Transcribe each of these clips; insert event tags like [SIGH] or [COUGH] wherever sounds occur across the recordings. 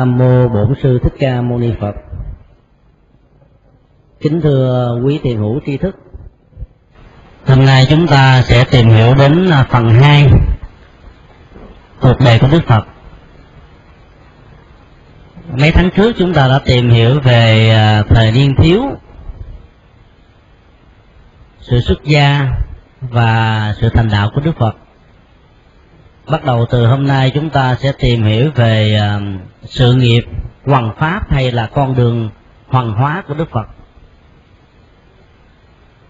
Nam mô Bổn sư Thích Ca Mâu Ni Phật. Kính thưa quý thiền hữu tri thức. Hôm nay chúng ta sẽ tìm hiểu đến phần 2 cuộc đời của Đức Phật. Mấy tháng trước chúng ta đã tìm hiểu về à, thời niên thiếu, sự xuất gia và sự thành đạo của Đức Phật bắt đầu từ hôm nay chúng ta sẽ tìm hiểu về à, sự nghiệp hoằng pháp hay là con đường hoàng hóa của đức phật.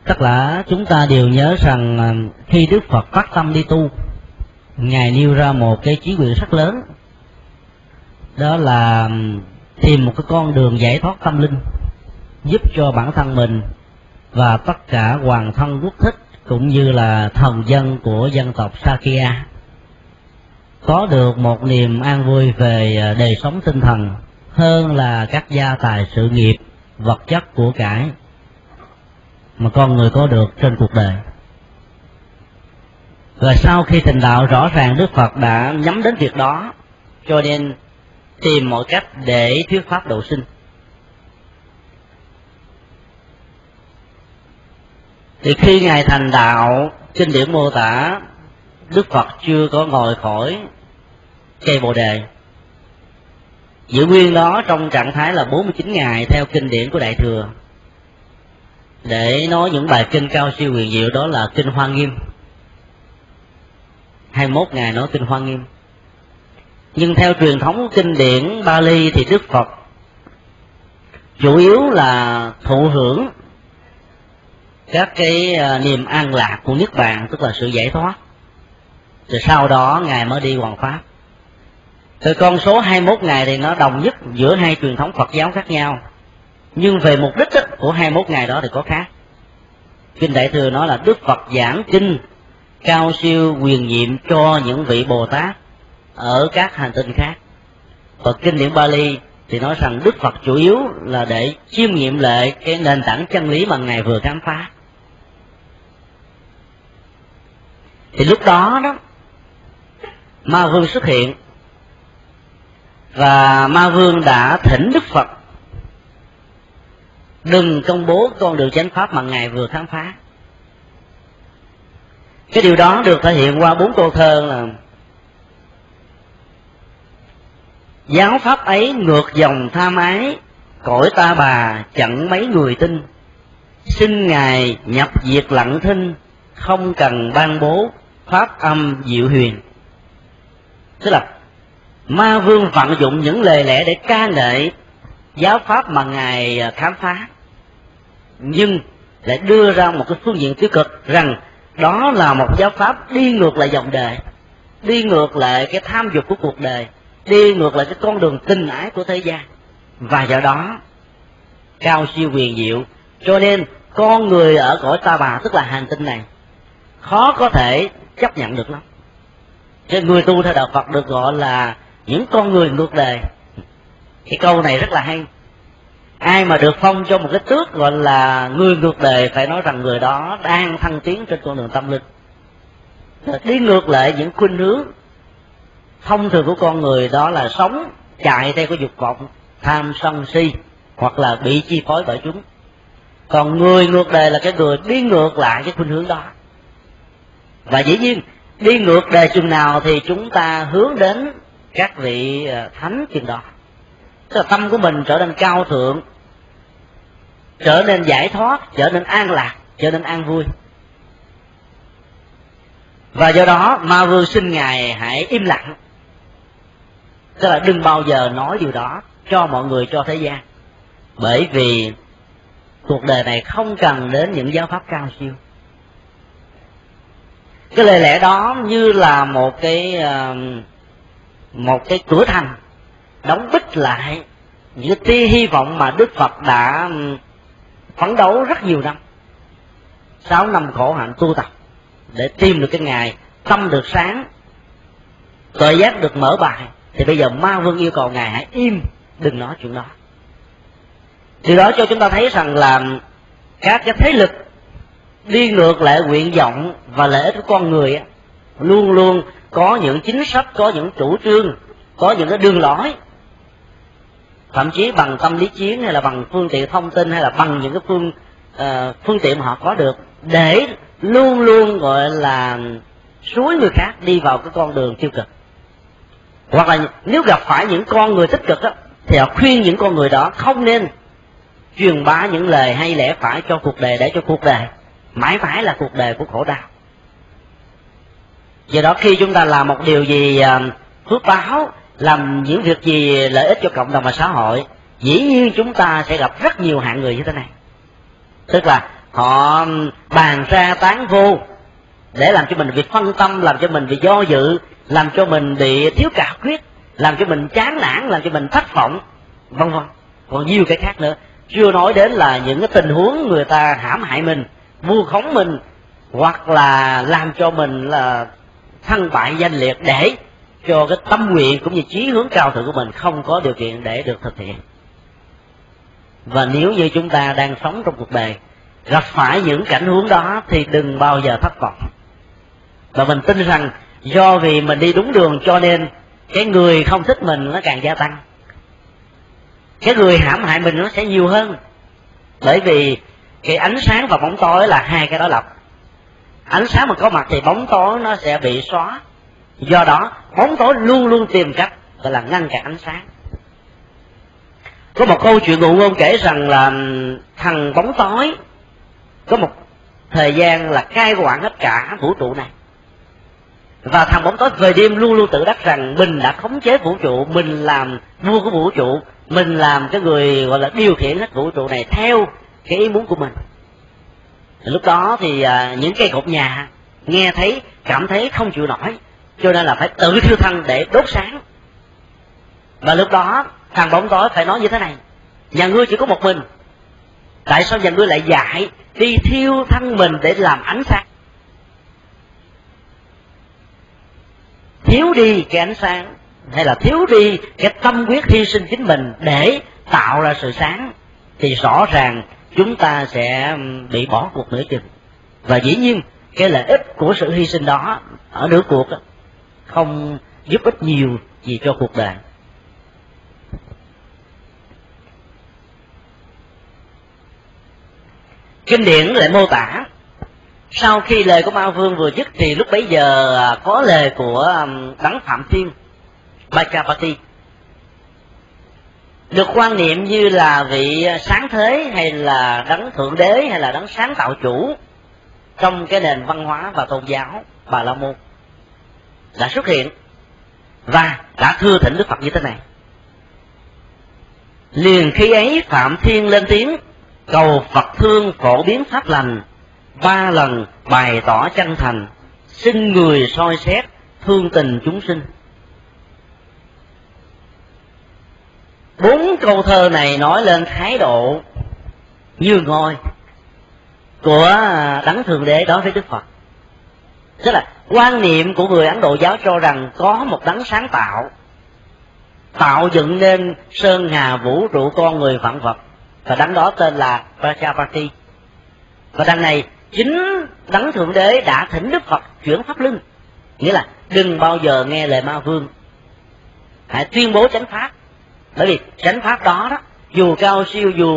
Tất cả chúng ta đều nhớ rằng à, khi đức phật phát tâm đi tu, ngài nêu ra một cái chí nguyện rất lớn. Đó là tìm một cái con đường giải thoát tâm linh, giúp cho bản thân mình và tất cả hoàng thân quốc thích, cũng như là thần dân của dân tộc Sakya có được một niềm an vui về à, đời sống tinh thần hơn là các gia tài sự nghiệp, vật chất của cải mà con người có được trên cuộc đời. Và sau khi thành đạo, rõ ràng đức phật đã nhắm đến việc đó, cho nên tìm mọi cách để thuyết pháp độ sinh. Thì khi ngài thành đạo kinh điển mô tả đức phật chưa có ngồi khỏi cây bồ đề. Giữ nguyên đó trong trạng thái là 49 ngày theo kinh điển của đại thừa. Để nói những bài kinh cao siêu huyền diệu đó là kinh hoa nghiêm. 21 ngày nói kinh hoa nghiêm. Nhưng theo truyền thống kinh điển Bali thì Đức Phật chủ yếu là thụ hưởng các cái à, niềm an lạc của niết bàn, tức là sự giải thoát rồi sau đó ngài mới đi hoàng pháp. Từ con số 21 ngày thì nó đồng nhất giữa hai truyền thống Phật giáo khác nhau. Nhưng về mục đích đó, của 21 ngày đó thì có khác. Kinh đại thừa nói là Đức Phật giảng kinh cao siêu quyền nhiệm cho những vị Bồ Tát ở các hành tinh khác. Và kinh điển Bali thì nói rằng Đức Phật chủ yếu là để chiêm nghiệm lại cái nền tảng chân lý mà ngài vừa khám phá. Thì lúc đó đó ma vương xuất hiện. Và ma vương đã thỉnh đức phật, đừng công bố con đường chánh pháp mà ngài vừa khám phá. Cái điều đó được thể hiện qua bốn câu thơ là, giáo pháp ấy ngược dòng tham ái cõi ta bà chẳng mấy người tin. Xin ngài nhập diệt lặng thinh, không cần ban bố pháp âm diệu huyền tức là, ma vương vận dụng những lời lẽ để ca ngợi giáo pháp mà ngài à, khám phá. Nhưng lại đưa ra một cái phương diện tiêu cực rằng đó là một giáo pháp đi ngược lại dòng đời, đi ngược lại cái tham dục của cuộc đời, đi ngược lại cái con đường tình ái của thế gian. Và do đó, cao siêu quyền diệu, cho nên con người ở cõi ta bà, tức là hành tinh này, khó có thể chấp nhận được lắm cho người tu theo đạo phật được gọi là những con người ngược đời. Cái câu này rất là hay. Ai mà được phong cho một cái tước gọi là người ngược đời phải nói rằng người đó đang thăng tiến trên con đường tâm linh. Đi ngược lại những khuynh hướng thông thường của con người đó là sống chạy theo cái dục vọng tham sân si hoặc là bị chi phối bởi chúng. Còn người ngược đời là cái người đi ngược lại cái khuynh hướng đó. Và dĩ nhiên đi ngược đề chừng nào thì chúng ta hướng đến các vị ờ, thánh chừng đó. Tức là tâm của mình trở nên cao thượng, trở nên giải thoát, trở nên an lạc, trở nên an vui. Và do đó, ma vương xin ngài hãy im lặng. Tức là đừng bao giờ nói điều đó cho mọi người, cho thế gian. Bởi vì cuộc đời này không cần đến những giáo pháp cao siêu cái lời lẽ đó như là một cái ờ, một cái cửa thành đóng bích lại những tia hy vọng mà đức phật đã phấn đấu rất nhiều năm. Sáu năm khổ hạnh tu tập để tìm được cái ngày tâm được sáng tội giác được mở bài. Thì bây giờ ma vương yêu cầu ngài hãy im, đừng nói chuyện đó. Từ đó cho chúng ta thấy rằng là các cái thế lực đi ngược lại nguyện vọng và lợi ích của con người luôn luôn có những chính sách có những chủ trương có những cái đường lối. Thậm chí bằng tâm lý chiến hay là bằng phương tiện thông tin hay là bằng những cái phương uh, phương tiện mà họ có được để luôn luôn gọi là suối người khác đi vào cái con đường tiêu cực. Hoặc là nếu gặp phải những con người tích cực đó, thì họ khuyên những con người đó không nên truyền bá những lời hay lẽ phải cho cuộc đời để cho cuộc đời mãi mãi là cuộc đời của khổ đau. Do đó khi chúng ta làm một điều gì à, phước báo, làm những việc gì lợi ích cho cộng đồng và xã hội, dĩ nhiên chúng ta sẽ gặp rất nhiều hạng người như thế này. Tức là họ bàn ra tán vô để làm cho mình bị phân tâm, làm cho mình bị do dự, làm cho mình bị thiếu cả quyết làm cho mình chán nản, làm cho mình thất vọng, vân vân. Còn nhiều cái khác nữa. Chưa nói đến là những cái tình huống người ta hãm hại mình vu khống mình, hoặc là làm cho mình là thăng bại danh liệt để cho cái tâm nguyện cũng như chí hướng cao thượng của mình không có điều kiện để được thực hiện. Và nếu như chúng ta đang sống trong cuộc đời, gặp phải những cảnh huống đó thì đừng bao giờ thất vọng. Và mình tin rằng do vì mình đi đúng đường cho nên cái người không thích mình nó càng gia tăng. Cái người hãm hại mình nó sẽ nhiều hơn. Bởi vì cái ánh sáng và bóng tối là hai cái đó lập ánh sáng mà có mặt thì bóng tối nó sẽ bị xóa. Do đó, bóng tối luôn luôn tìm cách, gọi là ngăn cản ánh sáng. Có một câu chuyện ngụ ngôn kể rằng là thằng bóng tối có một thời gian là cai quản hết cả vũ trụ này. Và thằng bóng tối về đêm luôn luôn tự đắc rằng mình đã khống chế vũ trụ, mình làm vua của vũ trụ, mình làm cái người, gọi là điều khiển hết vũ trụ này theo cái ý muốn của mình. Lúc đó thì à, những cây cột nhà nghe thấy cảm thấy không chịu nổi cho nên là phải tự thiêu thân để đốt sáng. Và lúc đó thằng bóng tối phải nói như thế này nhà ngươi chỉ có một mình tại sao nhà ngươi lại dạy đi thiêu thân mình để làm ánh sáng? Thiếu đi cái ánh sáng hay là thiếu đi cái tâm quyết hy sinh chính mình để tạo ra sự sáng thì rõ ràng chúng ta sẽ bị bỏ cuộc nửa chừng. Và dĩ nhiên, cái lợi ích của sự hy sinh đó ở nửa cuộc không giúp ích nhiều gì cho cuộc đời. Kinh điển lại mô tả, sau khi lời của ma vương vừa dứt thì lúc bấy giờ à, có lời của đấng phạm thiên Bachapati được quan niệm như là vị sáng thế hay là đấng thượng đế hay là đấng sáng tạo chủ trong cái nền văn hóa và tôn giáo bà la môn đã xuất hiện và đã thưa thỉnh đức phật như thế này. Liền khi ấy phạm thiên lên tiếng, cầu phật thương phổ biến pháp lành, ba lần bày tỏ chân thành, xin người soi xét thương tình chúng sinh. Bốn câu thơ này nói lên thái độ như ngôi của đấng thượng đế đối với đức phật. Tức là quan niệm của người ấn độ giáo cho rằng có một đấng sáng tạo tạo dựng nên sơn hà vũ trụ con người vạn vật, và đấng đó tên là Prajapati. Và đằng này, chính đấng thượng đế đã thỉnh đức phật chuyển pháp luân nghĩa là đừng bao giờ nghe lời ma vương. Hãy tuyên bố chánh pháp bởi vì chánh pháp đó đó, dù cao siêu, dù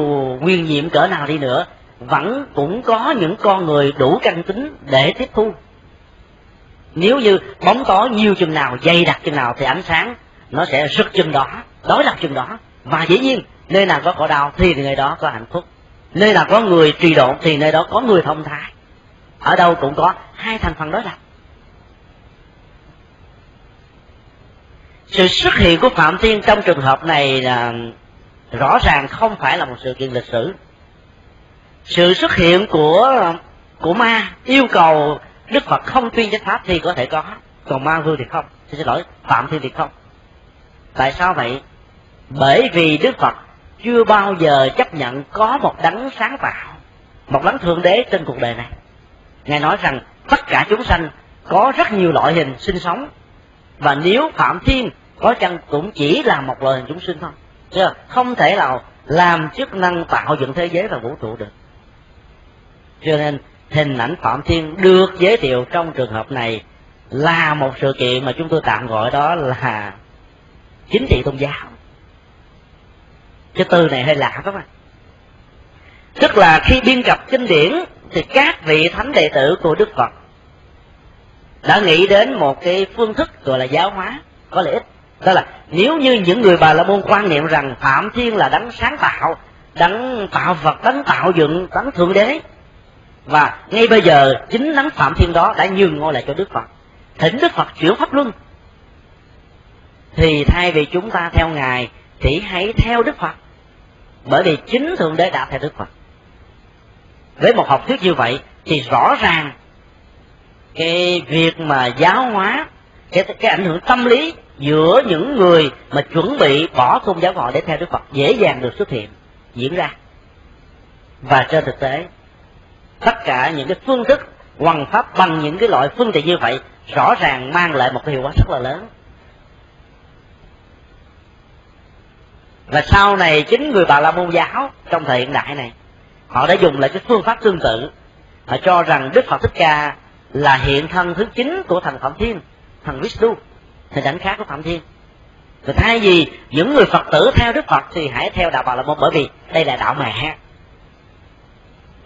nguyên nhiệm cỡ nào đi nữa, vẫn cũng có những con người đủ căn tính để tiếp thu. Nếu như bóng tối nhiều chừng nào, dày đặc chừng nào thì ánh sáng nó sẽ rực chừng đó, đối lập chừng đó. Và dĩ nhiên, nơi nào có khổ đau thì nơi đó có hạnh phúc. Nơi nào có người trì độn thì nơi đó có người thông thái. Ở đâu cũng có hai thành phần đối lập. Sự xuất hiện của phạm thiên trong trường hợp này là rõ ràng không phải là một sự kiện lịch sử. Sự xuất hiện của của ma yêu cầu đức phật không tuyên chánh pháp thì có thể có, còn ma vương thì không. Xin lỗi, phạm thiên thì không. Tại sao vậy? Bởi vì đức phật chưa bao giờ chấp nhận có một đấng sáng tạo, một đấng thượng đế trên cuộc đời này. Ngài nói rằng, tất cả chúng sanh có rất nhiều loại hình sinh sống, và nếu phạm thiên có chăng cũng chỉ là một loài hình chúng sinh thôi. Chứ không thể nào làm chức năng tạo dựng thế giới và vũ trụ được. Cho nên, hình ảnh phạm thiên được giới thiệu trong trường hợp này là một sự kiện mà chúng tôi tạm gọi đó là chính trị tôn giáo. Cái từ này hơi lạ các bạn. Tức là khi biên tập kinh điển thì các vị thánh đệ tử của đức phật đã nghĩ đến một cái phương thức gọi là giáo hóa, có lợi ích đó là, nếu như những người bà la môn quan niệm rằng phạm thiên là đấng sáng tạo, đấng tạo vật, đấng tạo dựng, đấng thượng đế, và ngay bây giờ chính đấng phạm thiên đó đã nhường ngôi lại cho đức phật, thỉnh đức phật chuyển pháp luân, thì thay vì chúng ta theo ngài thì hãy theo đức phật, bởi vì chính thượng đế đã theo đức phật. Với một học thuyết như vậy thì rõ ràng cái việc mà giáo hóa cái cái ảnh hưởng tâm lý giữa những người mà chuẩn bị bỏ tôn giáo họ để theo Đức Phật dễ dàng được xuất hiện, diễn ra. Và trên thực tế, tất cả những cái phương thức hoằng pháp bằng những cái loại phương tiện như vậy rõ ràng mang lại một cái hiệu quả rất là lớn. Và sau này chính người bà la môn giáo trong thời hiện đại này, họ đã dùng lại cái phương pháp tương tự họ cho rằng đức phật thích ca là hiện thân thứ chín của thành phẩm thiên thằng vishnu hình ảnh khác của phạm thiên. Rồi thay vì những người phật tử theo đức phật thì hãy theo đạo bà la môn, bởi vì đây là đạo mẹ.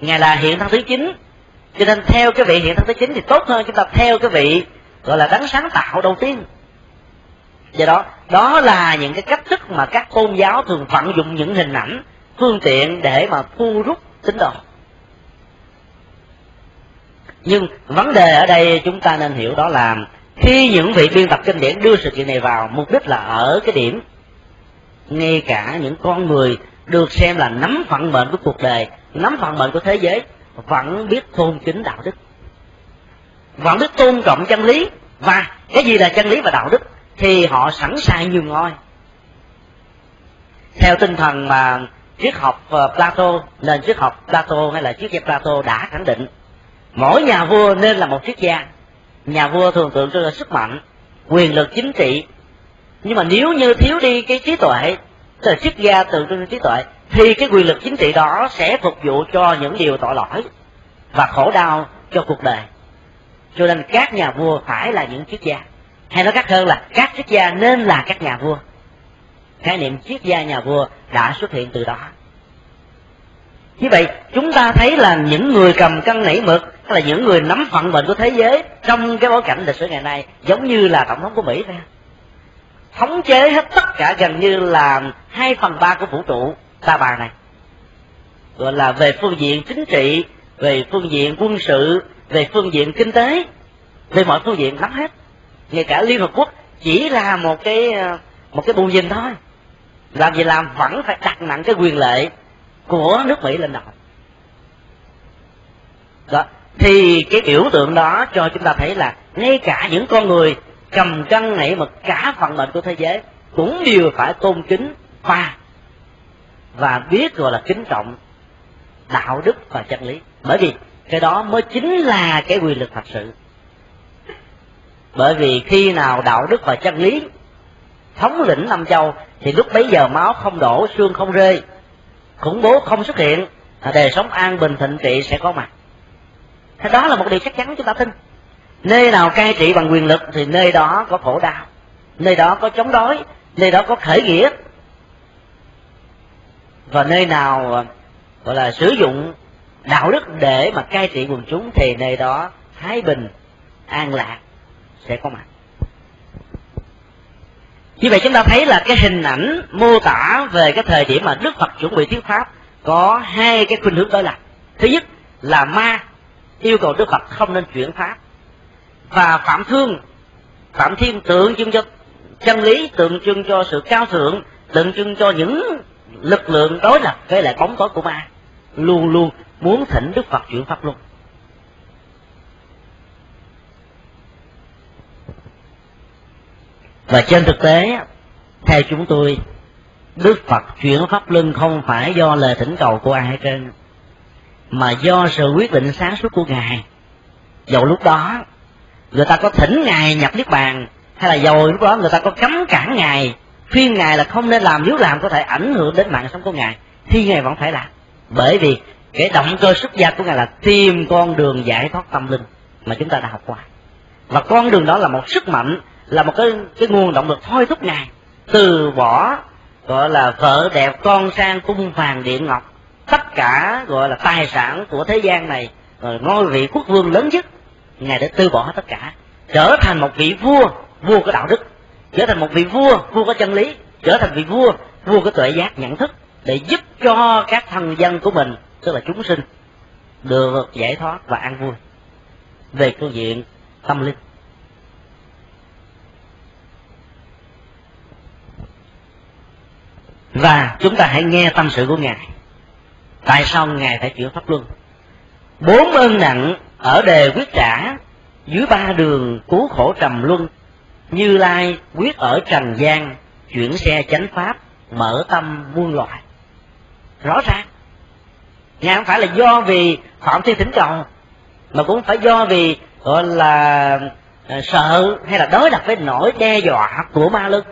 Ngài là hiện thân thứ chín, cho nên theo cái vị hiện thân thứ chín thì tốt hơn chúng ta theo cái vị gọi là đấng sáng tạo đầu tiên. Do đó đó là những cái cách thức mà các tôn giáo thường vận dụng những hình ảnh, phương tiện để mà thu rút tín đồ. Nhưng vấn đề ở đây chúng ta nên hiểu đó là khi những vị biên tập kinh điển đưa sự kiện này vào, mục đích là ở cái điểm, ngay cả những con người được xem là nắm phận mệnh của cuộc đời, nắm phận mệnh của thế giới, vẫn biết tôn kính đạo đức. Vẫn biết tôn trọng chân lý, và cái gì là chân lý và đạo đức thì họ sẵn sàng nhường ngôi. Theo tinh thần mà triết học ờ, Plato, nền triết học Plato hay là triết gia Plato đã khẳng định, mỗi nhà vua nên là một triết gia nhà vua thường tượng trưng là sức mạnh, quyền lực chính trị. Nhưng mà nếu như thiếu đi cái trí tuệ, tức là triết gia tượng trưng trí tuệ, thì cái quyền lực chính trị đó sẽ phục vụ cho những điều tội lỗi và khổ đau cho cuộc đời. Cho nên các nhà vua phải là những triết gia. Hay nói cách hơn là, các triết gia nên là các nhà vua. Khái niệm triết gia nhà vua đã xuất hiện từ đó như vậy, chúng ta thấy là những người cầm cân nảy mực là những người nắm phận mệnh của thế giới, trong cái bối cảnh lịch sử ngày nay, giống như là tổng thống của mỹ thôi thống chế hết tất cả gần như là hai phần ba của vũ trụ ta bà này. Gọi là về phương diện chính trị, về phương diện quân sự, về phương diện kinh tế, về mọi phương diện nắm hết. Ngay cả liên hợp quốc chỉ là một cái ờ, một cái bù nhìn thôi. Làm gì làm, vẫn phải đặt nặng cái quyền lệ của nước mỹ lên đầu đó dạ, thì cái biểu tượng đó cho chúng ta thấy là ngay cả những con người cầm cân nảy mực cả phận mệnh của thế giới cũng đều phải tôn kính và và biết gọi là kính trọng đạo đức và chân lý. Bởi vì cái đó mới chính là cái quyền lực thật sự. Bởi vì khi nào đạo đức và chân lý thống lĩnh năm châu, thì lúc bấy giờ máu không đổ, xương không rơi khủng bố không xuất hiện đời sống an bình thịnh trị sẽ có mặt. Thế đó là một điều chắc chắn chúng ta tin. Nơi nào cai trị bằng quyền lực thì nơi đó có khổ đau, nơi đó có chống đối, nơi đó có khởi nghĩa. Và nơi nào, gọi là sử dụng đạo đức để mà cai trị quần chúng thì nơi đó thái bình, an lạc sẽ có mặt như vậy chúng ta thấy là cái hình ảnh mô tả về cái thời điểm mà đức phật chuẩn bị thuyết pháp có hai cái khuynh hướng đó là, thứ nhất là ma yêu cầu đức phật không nên chuyển pháp và phạm thương, phạm thiên tượng trưng cho, chân lý, tượng trưng cho sự cao thượng, tượng trưng cho những lực lượng đối lập với lại bóng tối của ma, luôn luôn muốn thỉnh đức phật chuyển pháp luôn. Và trên thực tế, theo chúng tôi, đức phật chuyển pháp luân không phải do lời thỉnh cầu của ai hết trơn, mà do sự quyết định sáng suốt của ngài. Dầu lúc đó, người ta có thỉnh ngài nhập niết bàn, hay là dầu lúc đó người ta có cấm cản ngài, khuyên ngài là không nên làm nếu làm có thể ảnh hưởng đến mạng sống của ngài, thì ngài vẫn phải làm. Bởi vì cái động cơ xuất gia của ngài là tìm con đường giải thoát tâm linh mà chúng ta đã học qua. Và con đường đó là một sức mạnh là một cái cái nguồn động lực thôi thúc ngài từ bỏ, gọi là vợ đẹp con sang cung vàng điện ngọc. Tất cả, gọi là tài sản của thế gian này rồi ngôi vị quốc vương lớn nhất, ngài đã từ bỏ tất cả, trở thành một vị vua vua có đạo đức, trở thành một vị vua vua có chân lý, trở thành vị vua vua có tuệ giác, nhận thức, để giúp cho các thần dân của mình, tức là chúng sinh, được giải thoát và an vui. Về phương diện tâm linh và chúng ta hãy nghe tâm sự của ngài. Tại sao ngài phải chịu pháp luân? Bốn ơn nặng ở đề quyết trả, dưới ba đường cứu khổ trầm luân, như lai quyết ở trần gian, chuyển xe chánh pháp, mở tâm muôn loài. Rõ ràng, ngài không phải là do vì phạm thiên thỉnh cầu, mà cũng phải do vì, gọi là ờ, sợ hay là đối lập với nỗi đe dọa của ma lưng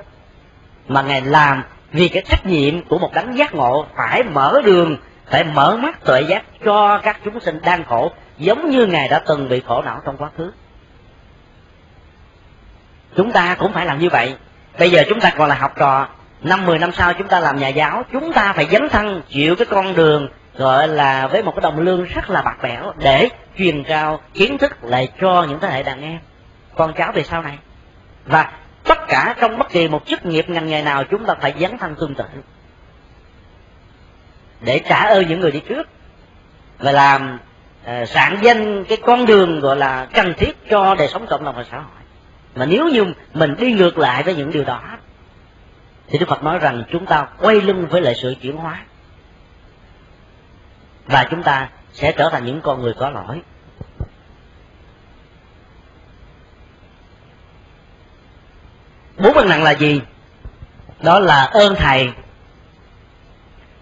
mà ngài làm vì cái trách nhiệm của một đấng giác ngộ phải mở đường, phải mở mắt tuệ giác cho các chúng sinh đang khổ, giống như ngài đã từng bị khổ não trong quá khứ. Chúng ta cũng phải làm như vậy. Bây giờ chúng ta còn là học trò. Năm mười năm sau chúng ta làm nhà giáo, chúng ta phải dấn thân, chịu cái con đường gọi là với một cái đồng lương rất là bạc bẽo để truyền cao kiến thức lại cho những thế hệ đàn em con cháu về sau này. Và tất cả trong bất kỳ một chức nghiệp ngành nghề nào chúng ta phải dấn thân tương tự. Để trả ơn những người đi trước. Và làm uh, sản danh cái con đường gọi là cần thiết cho đời sống cộng đồng và xã hội. Mà nếu như mình đi ngược lại với những điều đó thì đức phật nói rằng chúng ta quay lưng với lại sự chuyển hóa. Và chúng ta sẽ trở thành những con người có lỗi. Bốn ân nặng là gì? Đó là ơn thầy,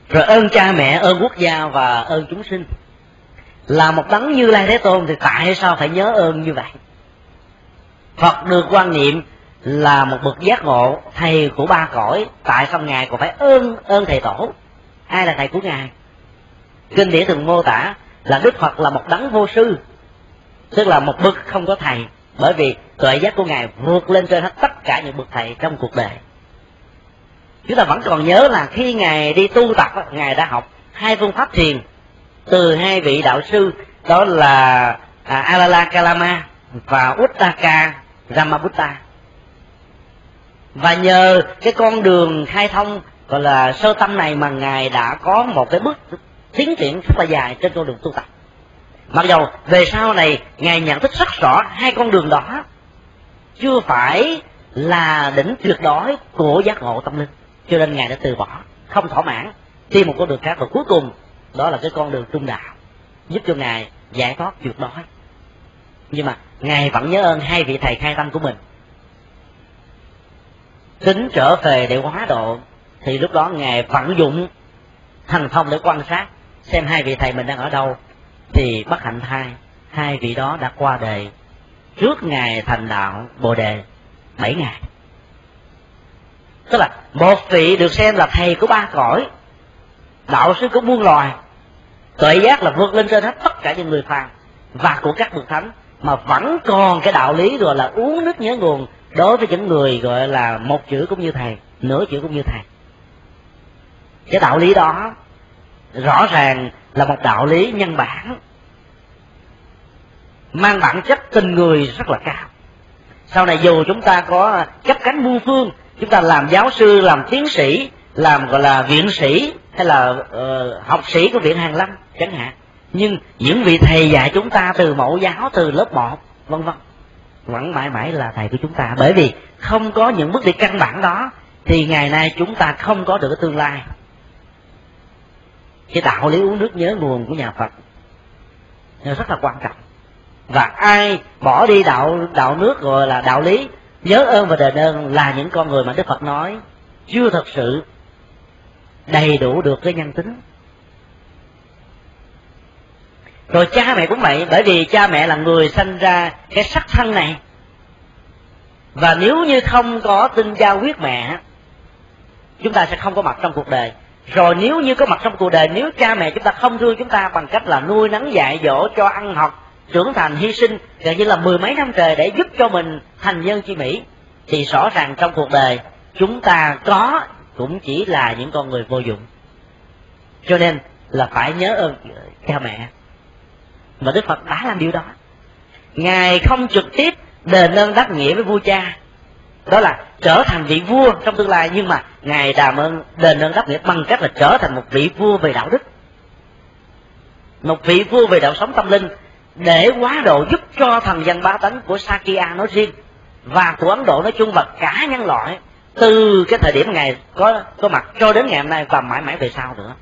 rồi ơn cha mẹ, ơn quốc gia và ơn chúng sinh. Là một đấng như lai thế tôn thì tại sao phải nhớ ơn như vậy? Phật được quan niệm là một bậc giác ngộ thầy của ba cõi. Tại sao ngài còn phải ơn ơn thầy tổ? Ai là thầy của ngài? Kinh điển thường mô tả là đức phật là một đấng vô sư, tức là một bậc không có thầy bởi vì tuệ giác của ngài vượt lên trên hết tất cả những bậc thầy trong cuộc đời. Chúng ta vẫn còn nhớ là khi ngài đi tu tập ngài đã học hai phương pháp thiền từ hai vị đạo sư đó là à, Alala Kalama và Uttaka Ramabutta. Và nhờ cái con đường khai thông gọi là sơ tâm này mà ngài đã có một cái bước tiến triển rất là dài trên con đường tu tập mặc dầu về sau này ngài nhận thức rất rõ hai con đường đó, chưa phải là đỉnh tuyệt đối của giác ngộ tâm linh. Cho nên ngài đã từ bỏ, không thỏa mãn đi một con đường khác. Và cuối cùng, đó là cái con đường trung đạo, giúp cho ngài giải thoát tuyệt đối. Nhưng mà ngài vẫn nhớ ơn hai vị thầy khai tâm của mình. Tính trở về để hóa độ, thì lúc đó ngài vận dụng thành thông để quan sát xem hai vị thầy mình đang ở đâu thì bất hạnh thai hai vị đó đã qua đời trước ngày thành đạo bồ đề, bảy ngày. Tức là một vị được xem là thầy của ba cõi, đạo sư của muôn loài, tuệ giác là vượt lên trên hết tất cả những người phàm và của các bậc thánh, mà vẫn còn cái đạo lý gọi là uống nước nhớ nguồn đối với những người gọi là một chữ cũng như thầy, nửa chữ cũng như thầy. Cái đạo lý đó rõ ràng là một đạo lý nhân bản mang bản chất tình người rất là cao. Sau này dù chúng ta có chấp cánh muôn phương chúng ta làm giáo sư làm tiến sĩ làm gọi là viện sĩ hay là uh, học sĩ của viện hàn lâm chẳng hạn nhưng những vị thầy dạy chúng ta từ mẫu giáo từ lớp một vân vân vẫn mãi mãi là thầy của chúng ta. Bởi vì không có những bước đi căn bản đó thì ngày nay chúng ta không có được cái tương lai cái đạo lý uống nước nhớ nguồn của nhà phật nó rất là quan trọng. Và ai bỏ đi đạo đạo nước gọi là đạo lý, nhớ ơn và đền ơn là những con người mà đức phật nói, chưa thật sự đầy đủ được cái nhân tính. Rồi cha mẹ cũng vậy, bởi vì cha mẹ là người sanh ra cái sắc thân này. Và nếu như không có tinh cha huyết mẹ, chúng ta sẽ không có mặt trong cuộc đời rồi nếu như có mặt trong cuộc đời, nếu cha mẹ chúng ta không thương chúng ta bằng cách là nuôi nấng dạy dỗ cho ăn học, trưởng thành hy sinh, gần như là mười mấy năm trời để giúp cho mình thành nhân chi mỹ, thì rõ ràng trong cuộc đời chúng ta có cũng chỉ là những con người vô dụng. Cho nên là phải nhớ ơn cha mẹ. Mà đức phật đã làm điều đó. Ngài không trực tiếp đền ơn đáp nghĩa với vua cha đó là trở thành vị vua trong tương lai. Nhưng mà ngài đàm ơn đền ơn đáp nghĩa bằng cách là trở thành một vị vua về đạo đức. Một vị vua về đạo sống tâm linh để quá độ giúp cho thần dân ba tánh của Sakya nói riêng và của Ấn Độ nói chung và cả nhân loại từ cái thời điểm ngày có có mặt cho đến ngày hôm nay và mãi mãi về sau nữa.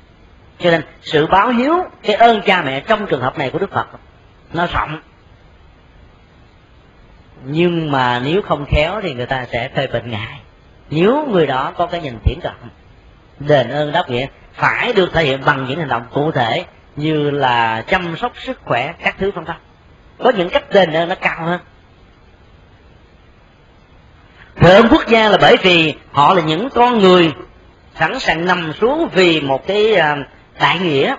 Cho nên sự báo hiếu, cái ơn cha mẹ trong trường hợp này của đức phật nó rộng nhưng mà nếu không khéo thì người ta sẽ phê bình ngài. Nếu người đó có cái nhìn thiển cận, đền ơn đáp nghĩa, phải được thể hiện bằng những hành động cụ thể như là chăm sóc sức khỏe các thứ vân vân. Có những cách đền ơn nó cao hơn. Huệ ơn quốc gia là bởi vì họ là những con người sẵn sàng nằm xuống vì một cái à, đại nghĩa,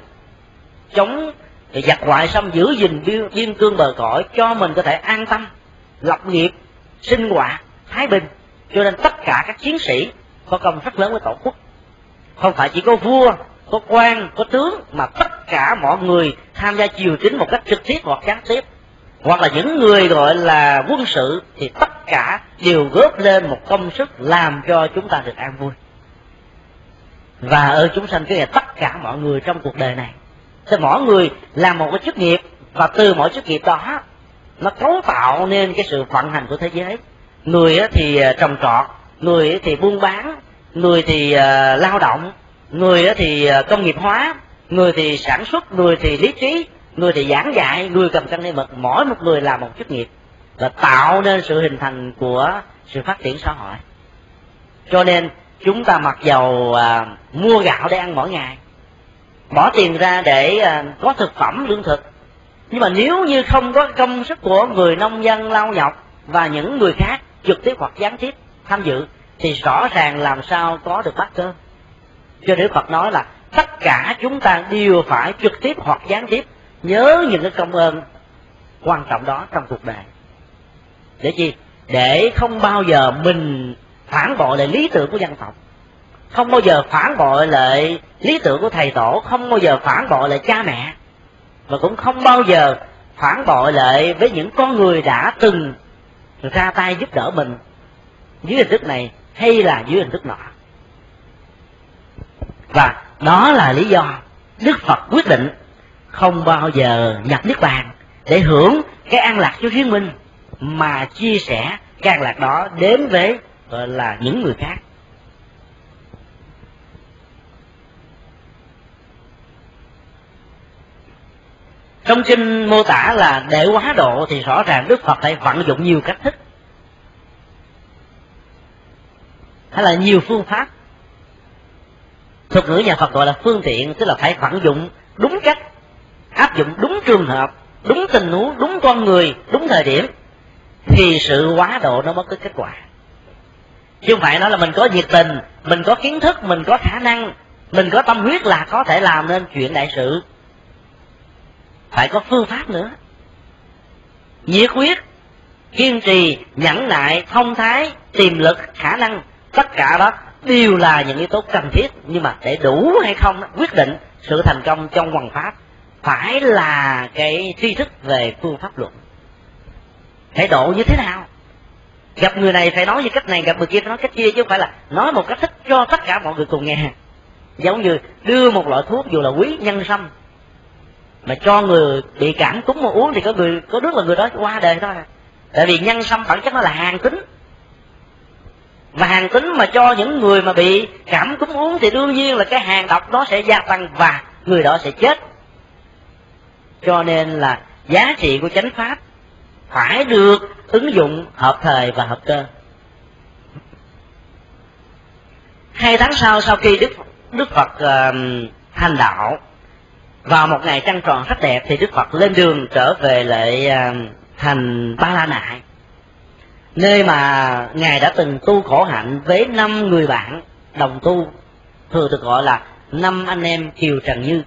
chống giặc ngoại xâm giữ gìn biên cương bờ cõi cho mình có thể an tâm lập nghiệp, sinh hoạt, thái bình. Cho nên tất cả các chiến sĩ có công rất lớn với tổ quốc. Không phải chỉ có vua, có quan, có tướng mà tất cả mọi người tham gia triều chính một cách trực tiếp hoặc gián tiếp. Hoặc là những người gọi là quân sự thì tất cả đều góp lên một công sức làm cho chúng ta được an vui. Và ở chúng sanh cái là tất cả mọi người trong cuộc đời này, thì mỗi người làm một cái chức nghiệp và từ mỗi chức nghiệp đó nó cấu tạo nên cái sự vận hành của thế giới. Người thì à, trồng trọt người thì buôn bán người thì à, lao động người thì à, công nghiệp hóa người thì sản xuất người thì lý trí người thì giảng dạy người cầm cân lên mực. Mỗi một người làm một chức nghiệp và tạo nên sự hình thành của sự phát triển xã hội. Cho nên chúng ta mặc dầu à, mua gạo để ăn mỗi ngày bỏ tiền ra để à, có thực phẩm lương thực nhưng mà nếu như không có công sức của người nông dân lao nhọc và những người khác trực tiếp hoặc gián tiếp tham dự, thì rõ ràng làm sao có được bát cơm cho nên phật nói là tất cả chúng ta đều phải trực tiếp hoặc gián tiếp nhớ những cái công ơn quan trọng đó trong cuộc đời. Để chi? Để không bao giờ mình phản bội lại lý tưởng của dân tộc. Không bao giờ phản bội lại lý tưởng của thầy tổ, không bao giờ phản bội lại cha mẹ và cũng không bao giờ phản bội lại với những con người đã từng ra tay giúp đỡ mình dưới hình thức này hay là dưới hình thức nọ. Và đó là lý do đức phật quyết định không bao giờ nhập niết bàn để hưởng cái an lạc cho riêng mình, mà chia sẻ cái an lạc đó đến với, gọi là, những người khác. Trong kinh mô tả là để quá độ thì rõ ràng đức phật phải vận dụng nhiều cách thức. Hay là nhiều phương pháp. Thuật ngữ nhà phật gọi là phương tiện, tức là phải vận dụng đúng cách, áp dụng đúng trường hợp, đúng tình huống, đúng con người, đúng thời điểm, thì sự quá độ nó mới có kết quả. Chứ không phải nói là mình có nhiệt tình, mình có kiến thức, mình có khả năng, mình có tâm huyết là có thể làm nên chuyện đại sự phải có phương pháp nữa. Nhiệt huyết, kiên trì, nhẫn nại, thông thái, tiềm lực, khả năng, tất cả đó đều là những yếu tố cần thiết. Nhưng mà để đủ hay không quyết định sự thành công trong hoàn pháp phải là cái tri thức về phương pháp luận. Thái độ như thế nào? Gặp người này phải nói như cách này, gặp người kia phải nói cách kia, chứ không phải là nói một cách thích cho tất cả mọi người cùng nghe. Giống như đưa một loại thuốc dù là quý nhân sâm mà cho người bị cảm cúm mà uống thì có người có đứa là người đó qua đời thôi. Tại vì nhân sâm bản chất nó là hàng tính. Mà hàng tính mà cho những người mà bị cảm cúm uống thì đương nhiên là cái hàng độc nó sẽ gia tăng và người đó sẽ chết. Cho nên là giá trị của chánh pháp phải được ứng dụng hợp thời và hợp cơ. Hai tháng sau sau khi đức đức phật uh, thành đạo vào một ngày trăng tròn rất đẹp thì đức phật lên đường trở về lại à, thành ba la nại nơi mà ngài đã từng tu khổ hạnh với năm người bạn đồng tu, thường được gọi là năm anh em kiều trần như.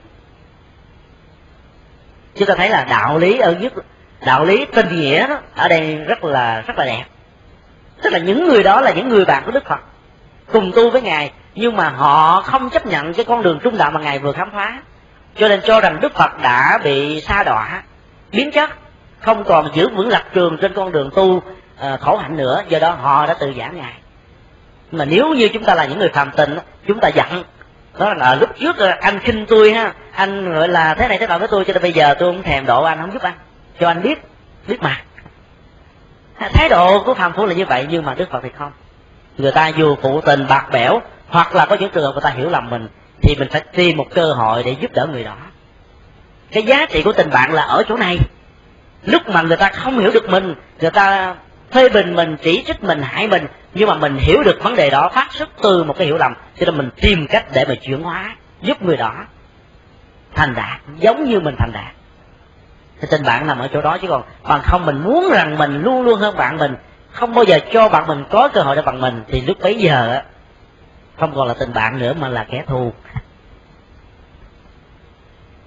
Chúng ta thấy là đạo lý ở nhất, đạo lý tình nghĩa đó, ở đây rất là rất là đẹp. Tức là những người đó là những người bạn của đức phật, cùng tu với ngài, nhưng mà họ không chấp nhận cái con đường trung đạo mà ngài vừa khám phá cho nên cho rằng đức phật đã bị sa đọa biến chất không còn giữ vững lập trường trên con đường tu uh, khổ hạnh nữa. Do đó họ đã tự giảng ngài. Mà nếu như chúng ta là những người phàm tình chúng ta giận đó là lúc trước anh khinh tôi ha anh gọi là thế này thế nào với tôi cho nên bây giờ tôi không thèm độ anh không giúp anh. Cho anh biết biết mà thái độ của phàm phu là như vậy nhưng mà đức phật thì không. Người ta dù phụ tình bạc bẽo hoặc là có những trường hợp người ta hiểu lầm mình thì mình phải tìm một cơ hội để giúp đỡ người đó. Cái giá trị của tình bạn là ở chỗ này. Lúc mà người ta không hiểu được mình, người ta phê bình mình, chỉ trích mình, hại mình, nhưng mà mình hiểu được vấn đề đó, phát xuất từ một cái hiểu lầm, cho nên mình tìm cách để mà chuyển hóa, giúp người đó thành đạt, giống như mình thành đạt. Thì tình bạn nằm ở chỗ đó chứ còn, bằng không mình muốn rằng mình luôn luôn hơn bạn mình, không bao giờ cho bạn mình có cơ hội để bằng mình, thì lúc bấy giờ không còn là tình bạn nữa, mà là kẻ thù.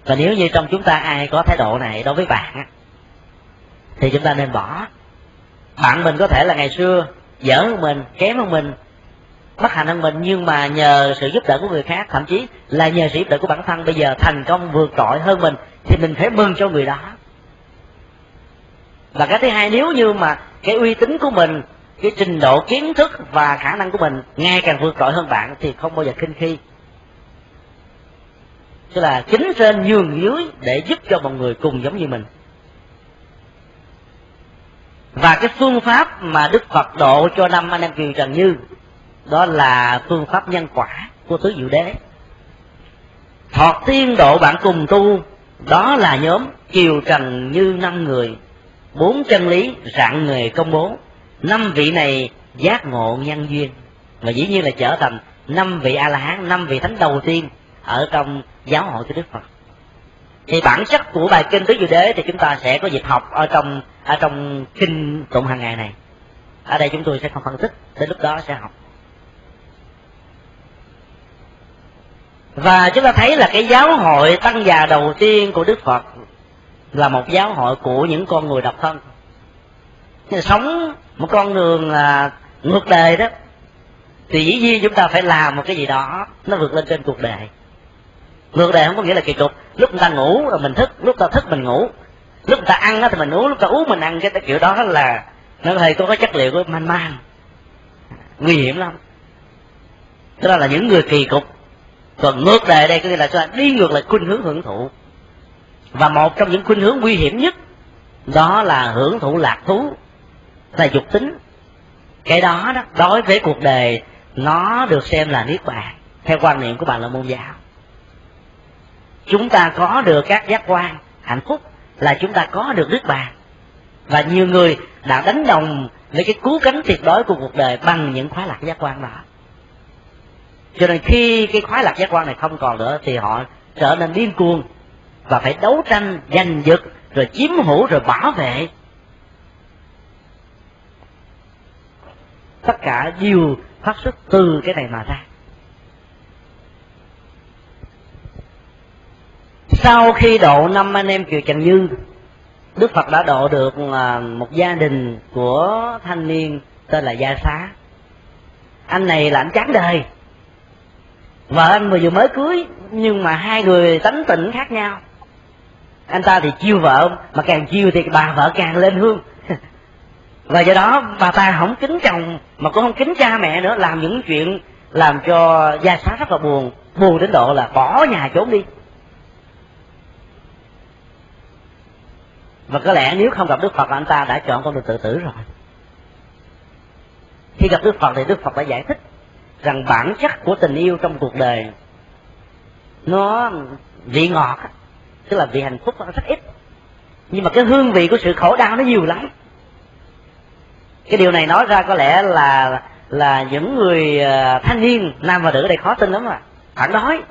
Và nếu như trong chúng ta ai có thái độ này đối với bạn thì chúng ta nên bỏ. Bạn mình có thể là ngày xưa dở hơn mình, kém hơn mình, bất hạnh hơn mình, nhưng mà nhờ sự giúp đỡ của người khác, thậm chí là nhờ sự giúp đỡ của bản thân, bây giờ thành công vượt trội hơn mình, thì mình phải mừng cho người đó. Và cái thứ hai, nếu như mà cái uy tín của mình cái trình độ kiến thức và khả năng của mình ngày càng vượt trội hơn bạn thì không bao giờ khinh khi. Tức là chính trên nhường dưới để giúp cho mọi người cùng giống như mình. Và cái phương pháp mà đức phật độ cho năm anh em kiều trần như, đó là phương pháp nhân quả của tứ diệu đế. Thọt tiên độ bạn cùng tu, đó là nhóm kiều trần như năm người, bốn chân lý rạng nghề công bố năm vị này giác ngộ nhân duyên. Và dĩ nhiên là trở thành năm vị a la hán năm vị thánh đầu tiên ở trong giáo hội của đức phật. Thì bản chất của bài kinh tứ diệu đế thì chúng ta sẽ có dịp học ở trong ở trong kinh tụng hàng ngày này. Ở đây chúng tôi sẽ không phân tích đến lúc đó sẽ học. Và chúng ta thấy là cái giáo hội tăng già đầu tiên của đức phật là một giáo hội của những con người độc thân sống một con đường là ngược đời đó, thì dĩ nhiên chúng ta phải làm một cái gì đó nó vượt lên trên cuộc đời. Ngược đời không có nghĩa là kỳ cục. Lúc người ta ngủ rồi mình thức, lúc ta thức mình ngủ. Lúc người ta ăn thì mình uống, lúc ta uống mình ăn. Cái kiểu đó là nó hơi có cái chất liệu của man man. Nguy hiểm lắm. Đó là những người kỳ cục. Còn ngược đời đây có nghĩa là chúng ta đi ngược lại khuynh hướng hưởng thụ. Và một trong những khuynh hướng nguy hiểm nhất đó là hưởng thụ lạc thú là dục tính. Cái đó đó, đối với cuộc đời, nó được xem là niết bàn, theo quan niệm của bạn là môn giáo. Chúng ta có được các giác quan hạnh phúc là chúng ta có được niết bàn. Và nhiều người đã đánh đồng với cái cứu cánh tuyệt đối của cuộc đời bằng những khoái lạc giác quan đó. Cho nên khi cái khoái lạc giác quan này không còn nữa, thì họ trở nên điên cuồng và phải đấu tranh, giành giật, rồi chiếm hữu, rồi bảo vệ tất cả đều phát xuất từ cái này mà ra. Sau khi độ năm anh em kiều trần như, đức phật đã độ được một gia đình của thanh niên tên là gia xá. Anh này là anh chán đời. Vợ anh vừa mới cưới, nhưng mà hai người tánh tỉnh khác nhau. Anh ta thì chiêu vợ, mà càng chiêu thì bà vợ càng lên hương. [LAUGHS] và do đó, bà ta không kính chồng, mà cũng không kính cha mẹ nữa, làm những chuyện làm cho gia xá rất là buồn. Buồn đến độ là bỏ nhà trốn đi. Và có lẽ nếu không gặp đức phật là anh ta đã chọn con đường tự tử rồi. Khi gặp đức phật thì đức phật đã giải thích rằng bản chất của tình yêu trong cuộc đời nó vị ngọt tức là vị hạnh phúc nó rất ít. Nhưng mà cái hương vị của sự khổ đau nó nhiều lắm cái điều này nói ra có lẽ là là những người ờ, thanh niên nam và nữ ở đây khó tin lắm mà phản đối.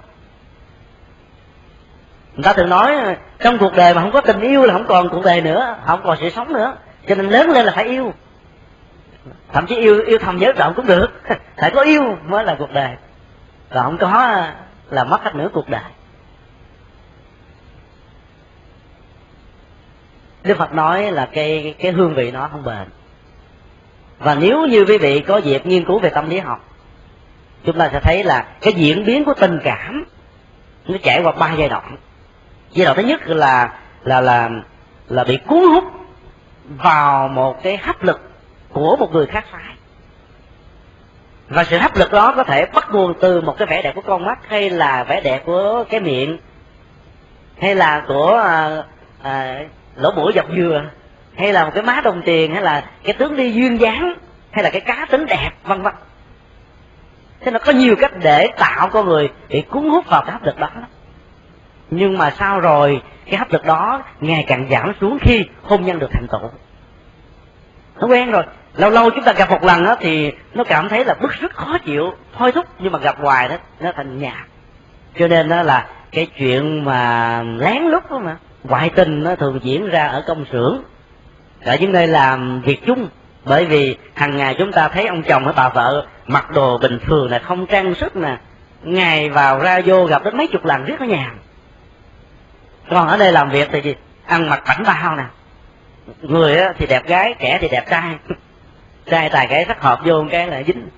Người ta thường nói, trong cuộc đời mà không có tình yêu là không còn cuộc đời nữa, không còn sự sống nữa. Cho nên lớn lên là phải yêu. Thậm chí yêu yêu thầm nhớ rộng cũng được. [LAUGHS] Phải có yêu mới là cuộc đời. Và không có là mất hết nửa cuộc đời. Đức phật nói là cái cái hương vị nó không bền và nếu như quý vị có dịp nghiên cứu về tâm lý học chúng ta sẽ thấy là cái diễn biến của tình cảm nó trải qua ba giai đoạn. Giai đoạn thứ nhất là là là là bị cuốn hút vào một cái hấp lực của một người khác phái. Và sự hấp lực đó có thể bắt nguồn từ một cái vẻ đẹp của con mắt hay là vẻ đẹp của cái miệng hay là của à, à, lỗ mũi dọc dừa hay là một cái má đồng tiền, hay là cái tướng đi duyên dáng, hay là cái cá tính đẹp, vân vân. Thế nó có nhiều cách để tạo con người bị cuốn hút vào cái hấp lực đó. Nhưng mà sao rồi, cái hấp lực đó ngày càng giảm xuống khi hôn nhân được thành tựu. Nó quen rồi. Lâu lâu chúng ta gặp một lần đó thì nó cảm thấy là bức rất khó chịu, thôi thúc, nhưng mà gặp hoài đó, nó thành nhạt cho nên đó là cái chuyện mà lén lút đó mà, ngoại tình nó thường diễn ra ở công xưởng ở những nơi làm việc chung. Bởi vì hàng ngày chúng ta thấy ông chồng hay bà vợ mặc đồ bình thường là không trang sức nè. Ngày vào ra vô gặp đến mấy chục lần rất ở nhà. Còn ở đây làm việc thì gì? Ăn mặc bảnh bao nè. Người thì đẹp gái, kẻ thì đẹp trai. [LAUGHS] Trai tài cái sắc hợp vô cái là dính.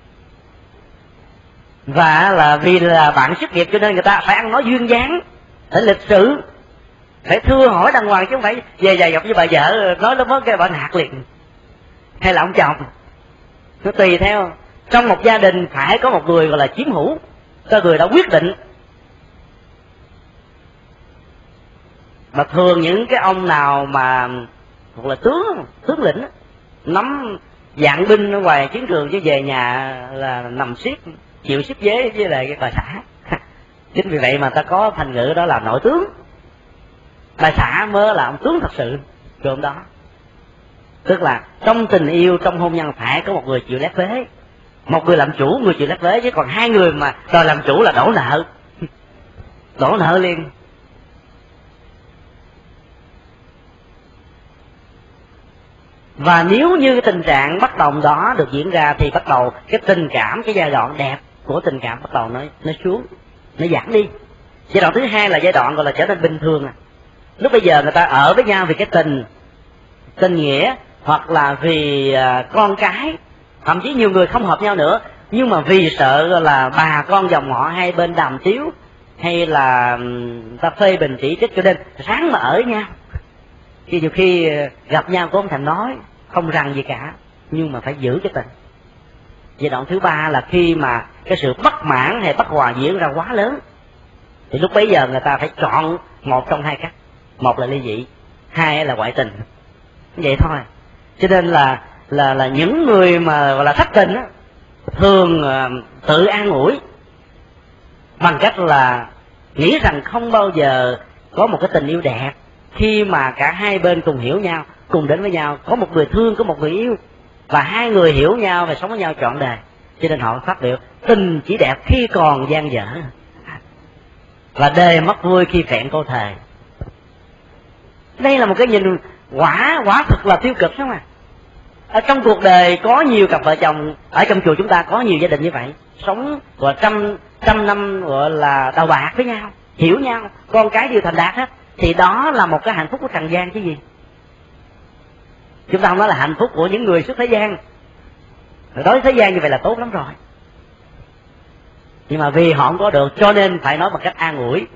Và là vì là bạn xuất nghiệp cho nên người ta phải ăn nói duyên dáng, phải lịch sự phải thưa hỏi đàng hoàng chứ không phải về dài gặp với bà vợ, nói nó mất cái bà nạt liền. Hay là ông chồng? Nó tùy theo. Trong một gia đình phải có một người gọi là chiếm hữu, có người đã quyết định. Mà thường những cái ông nào mà hoặc là tướng tướng lĩnh nắm dạng binh ở ngoài chiến trường chứ về nhà là nằm siết, chịu xếp dế với lại cái bà xã [LAUGHS] chính vì vậy mà ta có thành ngữ đó là nội tướng bà xã mới là ông tướng thật sự. Gồm đó. Tức là trong tình yêu trong hôn nhân phải có một người chịu lép vế. Một người làm chủ, người chịu lép vế, chứ còn hai người mà đòi làm chủ là đổ nợ. [LAUGHS] Đổ nợ liền. Và nếu như cái tình trạng bất đồng đó được diễn ra thì bắt đầu cái tình cảm, cái giai đoạn đẹp của tình cảm bắt đầu nó nó xuống, nó giảm đi. Giai đoạn thứ hai là giai đoạn gọi là trở nên bình thường à lúc bây giờ người ta ở với nhau vì cái tình tình nghĩa, hoặc là vì à, con cái. Thậm chí nhiều người không hợp nhau nữa, nhưng mà vì sợ là bà con dòng họ hai bên đàm tiếu, hay là ta phê bình chỉ trích, cho nên sáng mà ở nhau. Khi nhiều khi à, gặp nhau cũng không thành nói, không rằng gì cả, nhưng mà phải giữ cái tình. Giai đoạn thứ ba là khi mà cái sự bất mãn hay bất hòa diễn ra quá lớn, thì lúc bấy giờ người ta phải chọn một trong hai cách một là ly dị hai là ngoại tình. Vậy thôi. Cho nên là là là những người mà gọi là thất tình á thường uh, tự an ủi bằng cách là nghĩ rằng không bao giờ có một cái tình yêu đẹp. Khi mà cả hai bên cùng hiểu nhau cùng đến với nhau có một người thương có một người yêu và hai người hiểu nhau và sống với nhau trọn đời cho nên họ phát biểu tình chỉ đẹp khi còn gian dở. Và đề mất vui khi phẹn câu thề đây là một cái nhìn quả quả thực là tiêu cực đúng không ạ? Ở trong cuộc đời có nhiều cặp vợ chồng ở trong chùa chúng ta có nhiều gia đình như vậy. Sống, gọi trăm trăm năm, gọi là đầu bạc với nhau, hiểu nhau, con cái đều thành đạt hết. Thì đó là một cái hạnh phúc của trần gian chứ gì? Chúng ta không nói là hạnh phúc của những người xuất thế gian. Đối với thế gian như vậy là tốt lắm rồi. Nhưng mà vì họ không có được, cho nên phải nói bằng cách an ủi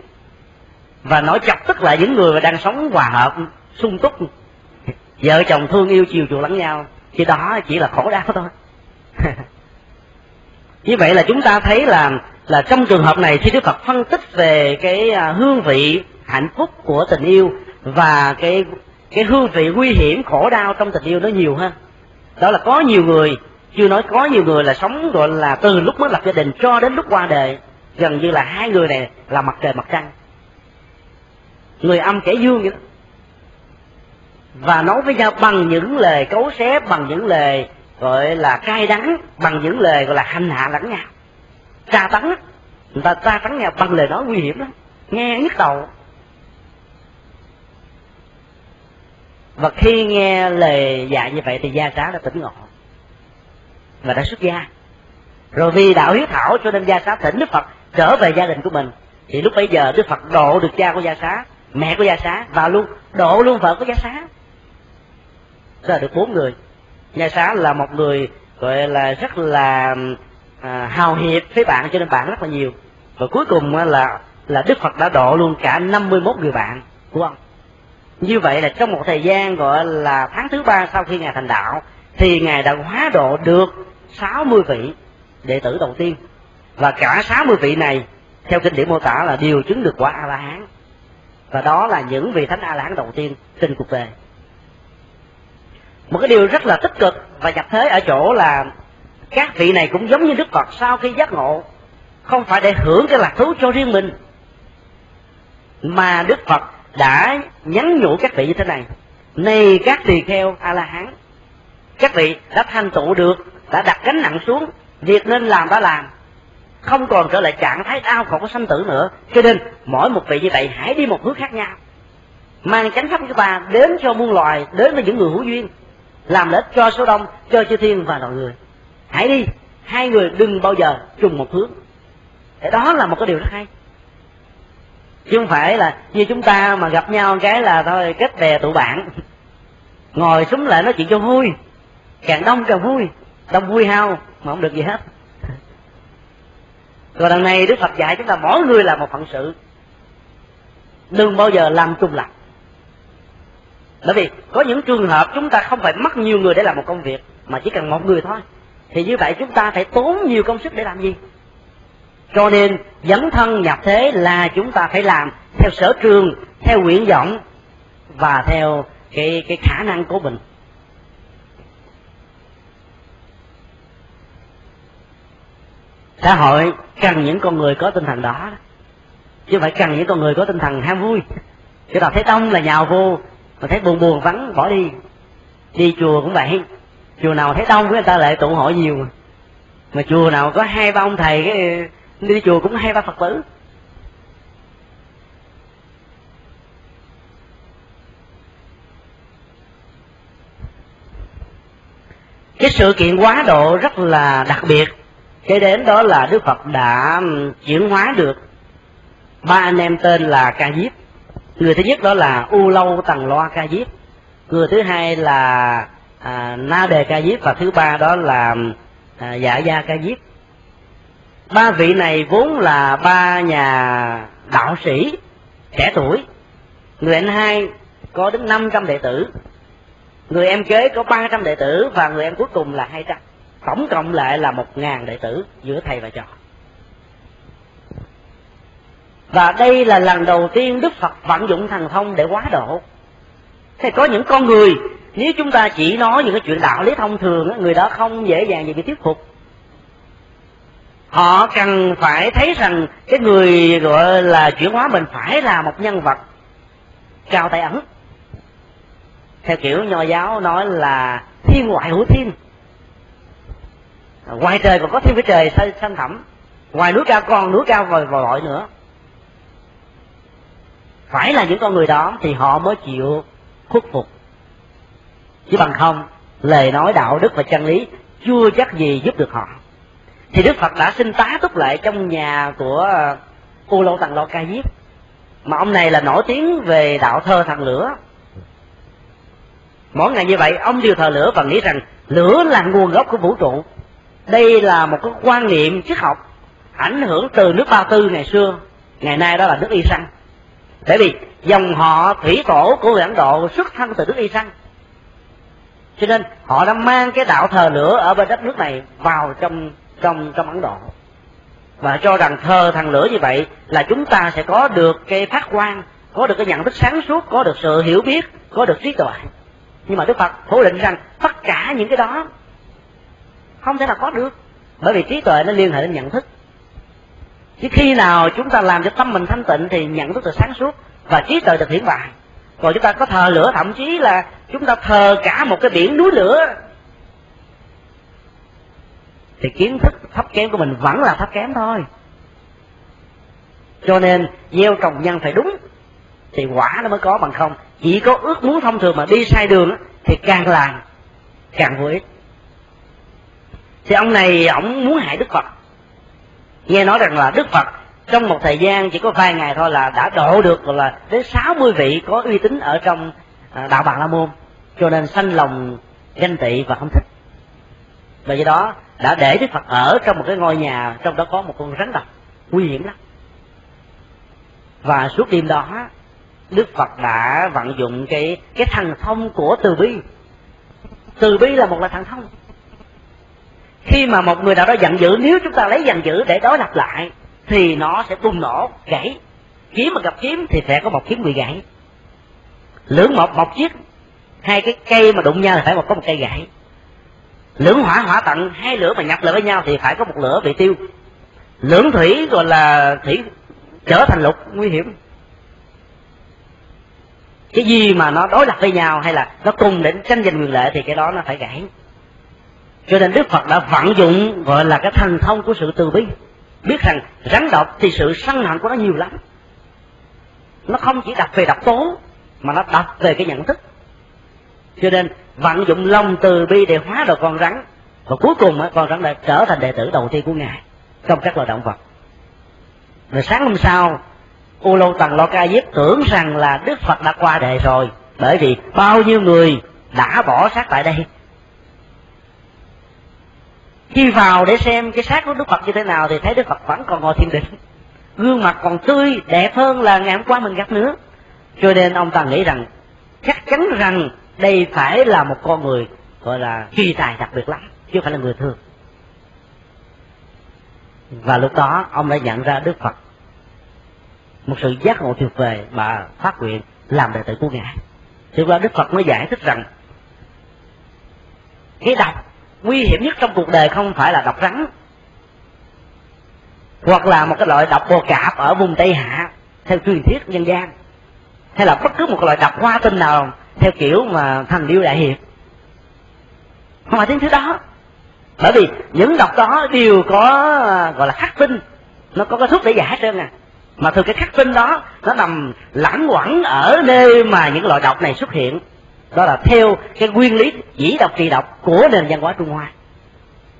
và nói chọc tức là những người đang sống hòa hợp, sung túc. Vợ chồng thương yêu chiều chuộng lẫn nhau, thì đó chỉ là khổ đau thôi. [LAUGHS] Như vậy là chúng ta thấy là là trong trường hợp này khi đức phật phân tích về cái à, hương vị hạnh phúc của tình yêu và cái cái hương vị nguy hiểm, khổ đau trong tình yêu nó nhiều hơn. Đó là có nhiều người, chưa nói có nhiều người là sống, gọi là từ lúc mới lập gia đình cho đến lúc qua đời, gần như là hai người này là mặt trời mặt trăng người âm kẻ dương vậy đó. Và nói với nhau bằng những lời cấu xé, bằng những lời gọi là cay đắng, bằng những lời gọi là hành hạ lẫn nhau. Tra tấn người ta tra tấn nhau bằng lời nói nguy hiểm đó nghe nhức đầu. Và khi nghe lời dạy như vậy thì gia trá đã tỉnh ngộ. Và đã xuất gia. Rồi vì đạo hiếu thảo cho nên gia xá thỉnh đức phật trở về gia đình của mình. Thì lúc bấy giờ đức phật độ được cha của gia xá mẹ của gia xá vào luôn độ luôn vợ của gia xá. Ra được bốn người. Gia xá là một người gọi là rất là à, hào hiệp với bạn cho nên bạn rất là nhiều. Và cuối cùng là là đức phật đã độ luôn cả 51 người bạn của ông. Như vậy là trong một thời gian gọi là tháng thứ ba sau khi ngài thành đạo thì ngài đã hóa độ được 60 vị đệ tử đầu tiên. Và cả 60 vị này theo kinh điển mô tả là đều chứng được quả a la hán và đó là những vị thánh a la hán đầu tiên trên cuộc đời. Một cái điều rất là tích cực và nhập thế ở chỗ là các vị này cũng giống như đức phật sau khi giác ngộ, không phải để hưởng cái lạc thú cho riêng mình, mà đức phật đã nhắn nhủ các vị như thế này. Này các tỳ kheo a la hán các vị đã thành tựu được, đã đặt gánh nặng xuống, việc nên làm đã làm không còn trở lại trạng thái đau khổ của sanh tử nữa. Cho nên, mỗi một vị như vậy hãy đi một hướng khác nhau. Mang chánh pháp của ta đến cho muôn loài, đến với những người hữu duyên. Làm lợi cho số đông, cho chư thiên và loài người. Hãy đi. Hai người đừng bao giờ trùng một hướng. Thế đó là một cái điều rất hay. Chứ không phải là như chúng ta mà gặp nhau cái là thôi, kết bè tụ bạn. Ngồi súng lại nói chuyện cho vui. Càng đông càng vui. Đông vui hao, mà không được gì hết còn đằng này đức phật dạy chúng ta mỗi người là một phận sự. Đừng bao giờ làm trung lập. Bởi vì có những trường hợp chúng ta không phải mất nhiều người để làm một công việc, mà chỉ cần một người thôi. Thì như vậy chúng ta phải tốn nhiều công sức để làm gì? Cho nên, dấn thân nhập thế là chúng ta phải làm theo sở trường, theo nguyện vọng và theo cái cái khả năng của mình. Xã hội cần những con người có tinh thần đó. Chứ phải cần những con người có tinh thần ham vui. Chứ ta thấy đông là nhào vô mà thấy buồn buồn vắng bỏ đi. Đi chùa cũng vậy. Chùa nào thấy đông người ta lại tụ hội nhiều. Mà, mà chùa nào có hai ba ông thầy cái đi chùa cũng hai ba phật tử. Cái sự kiện quá độ rất là đặc biệt cái đến đó là đức phật đã chuyển hóa được ba anh em tên là ca diếp. Người thứ nhất đó là u lâu tần loa ca diếp. Người thứ hai là à, na đề ca diếp và thứ ba đó là à, dạ gia ca diếp. Ba vị này vốn là ba nhà đạo sĩ trẻ tuổi. Người anh hai có đến 500 đệ tử. Người em kế có 300 đệ tử và người em cuối cùng là 200 tổng cộng lại là một ngàn đệ tử giữa thầy và trò. Và đây là lần đầu tiên đức phật vận dụng thần thông để quá độ. Thì có những con người, nếu chúng ta chỉ nói những cái chuyện đạo lý thông thường người đó không dễ dàng gì bị thuyết phục. Họ cần phải thấy rằng cái người gọi là chuyển hóa mình phải là một nhân vật cao tay ẩn theo kiểu nho giáo nói là thiên ngoại hữu thiên ngoài trời còn có thiên với trời xanh thẳm. Ngoài núi cao còn núi cao vòi vòi nữa. Phải là những con người đó thì họ mới chịu khuất phục. Chứ bằng không, lời nói đạo đức và chân lý chưa chắc gì giúp được họ. Thì đức phật đã xin tá túc lại trong nhà của uh, u lô tằng lo ca diếp. Mà ông này là nổi tiếng về đạo thơ thần lửa. Mỗi ngày như vậy, ông đều thờ lửa và nghĩ rằng lửa là nguồn gốc của vũ trụ đây là một cái quan niệm triết học ảnh hưởng từ nước ba tư ngày xưa. Ngày nay đó là nước y săn bởi vì dòng họ thủy tổ của người ấn độ xuất thân từ nước y săn cho nên họ đã mang cái đạo thờ lửa ở bên đất nước này vào trong trong trong ấn độ. Và cho rằng thờ thằng lửa như vậy là chúng ta sẽ có được cái phát quan có được cái nhận thức sáng suốt, có được sự hiểu biết, có được trí tuệ. Nhưng mà đức phật phủ định rằng tất cả những cái đó không thể nào có được. Bởi vì trí tuệ nó liên hệ đến nhận thức. Chứ khi nào chúng ta làm cho tâm mình thanh tịnh thì nhận thức được sáng suốt và trí tuệ được hiển bài còn chúng ta có thờ lửa, thậm chí là chúng ta thờ cả một cái biển núi lửa. Thì kiến thức thấp kém của mình vẫn là thấp kém thôi. Cho nên, gieo trồng nhân phải đúng, thì quả nó mới có bằng không. Chỉ có ước muốn thông thường mà đi sai đường thì càng làm, càng vô ích thì ông này, ông muốn hại đức phật. Nghe nói rằng là đức phật trong một thời gian chỉ có vài ngày thôi là đã độ được là đến 60 vị có uy tín ở trong à, đạo bà la môn. Cho nên sanh lòng ganh tị và không thích. Và do đó đã để đức phật ở trong một cái ngôi nhà, trong đó có một con rắn độc nguy hiểm lắm. Và suốt đêm đó, đức phật đã vận dụng cái cái thần thông của từ bi. Từ bi là một là thần thông khi mà một người nào đó giận dữ, nếu chúng ta lấy giận dữ để đối lập lại, thì nó sẽ bùng nổ, gãy. Kiếm mà gặp kiếm thì sẽ có một kiếm bị gãy. Lưỡng một một chiếc. Hai cái cây mà đụng nhau thì phải một có một cây gãy. Lưỡng hỏa hỏa tận, hai lửa mà nhập lại với nhau thì phải có một lửa bị tiêu. Lưỡng thủy gọi là thủy trở thành lục, nguy hiểm. Cái gì mà nó đối lập với nhau hay là nó cùng để tranh giành quyền lợi thì cái đó nó phải gãy cho nên đức phật đã vận dụng, gọi là cái thần thông của sự từ bi. Biết rằng rắn độc thì sự sân hận của nó nhiều lắm. Nó không chỉ đặt về độc tố, mà nó đặt về cái nhận thức. Cho nên vận dụng lòng từ bi để hóa được con rắn, và cuối cùng con rắn đã trở thành đệ tử đầu tiên của ngài trong các loài động vật. Rồi sáng hôm sau, u lâu tần lo ca diếp tưởng rằng là đức phật đã qua đời rồi, bởi vì bao nhiêu người đã bỏ sát tại đây khi vào để xem cái xác của đức phật như thế nào thì thấy đức phật vẫn còn ngồi thiền định. Gương mặt còn tươi, đẹp hơn là ngày hôm qua mình gặp nữa. Cho nên ông ta nghĩ rằng, chắc chắn rằng đây phải là một con người, gọi là kỳ tài đặc biệt lắm, chứ không phải là người thường. Và lúc đó, ông đã nhận ra đức phật một sự giác ngộ tuyệt vời mà phát nguyện làm đệ tử của ngài. Thì qua đức phật mới giải thích rằng, cái đọc nguy hiểm nhất trong cuộc đời không phải là độc rắn, hoặc là một cái loại độc bồ cạp ở vùng tây hạ, theo truyền thuyết nhân gian, hay là bất cứ một loại độc hoa tinh nào, theo kiểu mà thành điêu đại hiệp. Không phải những thứ đó, bởi vì những độc đó đều có, gọi là khắc tinh, nó có cái thuốc để giải hết trơn à. Mà từ cái khắc tinh đó, nó nằm lãng quẩn ở nơi mà những loại độc này xuất hiện đó là theo cái nguyên lý dĩ độc trị độc của nền văn hóa trung hoa.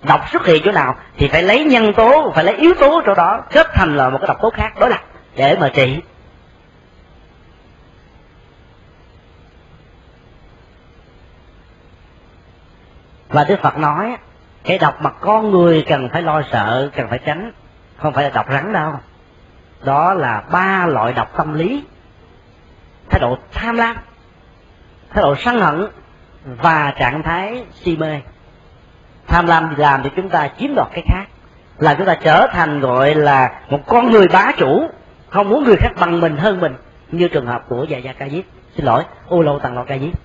Độc xuất hiện chỗ nào thì phải lấy nhân tố, phải lấy yếu tố chỗ đó kết thành là một cái độc tố khác đối lập để mà trị. Và đức phật nói, cái độc mà con người cần phải lo sợ, cần phải tránh, không phải là độc rắn đâu. Đó là ba loại độc tâm lý. Thái độ tham lam thái độ sân hận và trạng thái si mê. Tham lam làm thì chúng ta chiếm đoạt cái khác. Là chúng ta trở thành gọi là một con người bá chủ không muốn người khác bằng mình hơn mình như trường hợp của già gia ca diếp. Xin lỗi ô lâu tàng lọ ca diếp.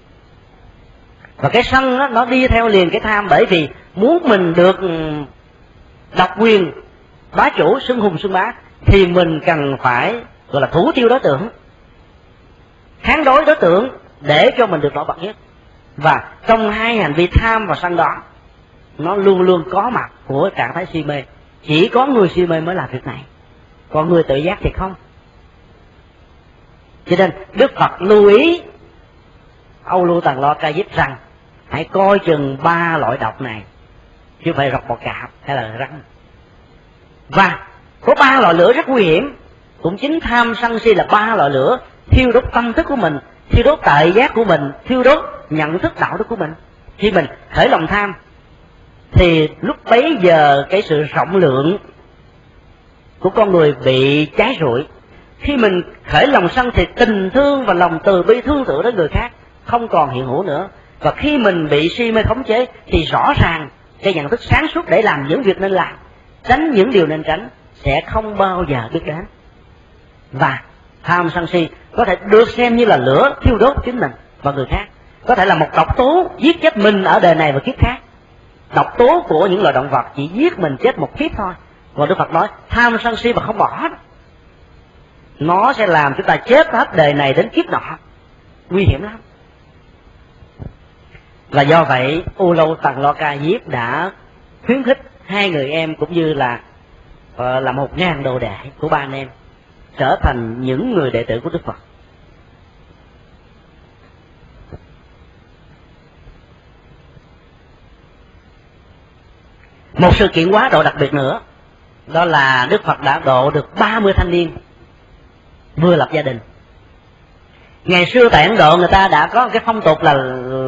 Và cái sân đó, nó đi theo liền cái tham bởi vì muốn mình được ừ, độc quyền bá chủ xưng hùng xưng bá thì mình cần phải gọi là thủ tiêu đối tượng. Kháng đối đối tượng để cho mình được nổi bật nhất và trong hai hành vi tham và sân đó, nó luôn luôn có mặt của trạng thái si mê. Chỉ có người si mê mới làm việc này. Còn người tự giác thì không. Cho nên đức phật lưu ý, âu lưu tần lo ca diếp rằng, hãy coi chừng ba loại độc này, chứ phải rọc bọ cạp hay là rắn. Và có ba loại lửa rất nguy hiểm. Cũng chính tham sân si là ba loại lửa thiêu đốt tâm thức của mình thiêu đốt tại giác của mình, thiêu đốt nhận thức đạo đức của mình. Khi mình khởi lòng tham, thì lúc bấy giờ cái sự rộng lượng của con người bị cháy rụi. Khi mình khởi lòng sân thì tình thương và lòng từ bi thương tưởng đến người khác, không còn hiện hữu nữa. Và khi mình bị si mê khống chế thì rõ ràng cái nhận thức sáng suốt để làm những việc nên làm, tránh những điều nên tránh sẽ không bao giờ biết đến. Và tham sân si có thể được xem như là lửa thiêu đốt chính mình và người khác. Có thể là một độc tố giết chết mình ở đời này và kiếp khác. Độc tố của những loài động vật chỉ giết mình chết một kiếp thôi. Và đức phật nói, tham sân si mà không bỏ nó sẽ làm chúng ta chết hết đời này đến kiếp nọ. Nguy hiểm lắm. Và do vậy u lâu tần lo ca diếp đã khuyến khích hai người em cũng như là ờ, là một ngàn đồ đệ của ba anh em trở thành những người đệ tử của đức phật. Một sự kiện quá độ đặc biệt nữa, đó là đức phật đã độ được 30 thanh niên vừa lập gia đình. Ngày xưa tại ấn độ, người ta đã có cái phong tục là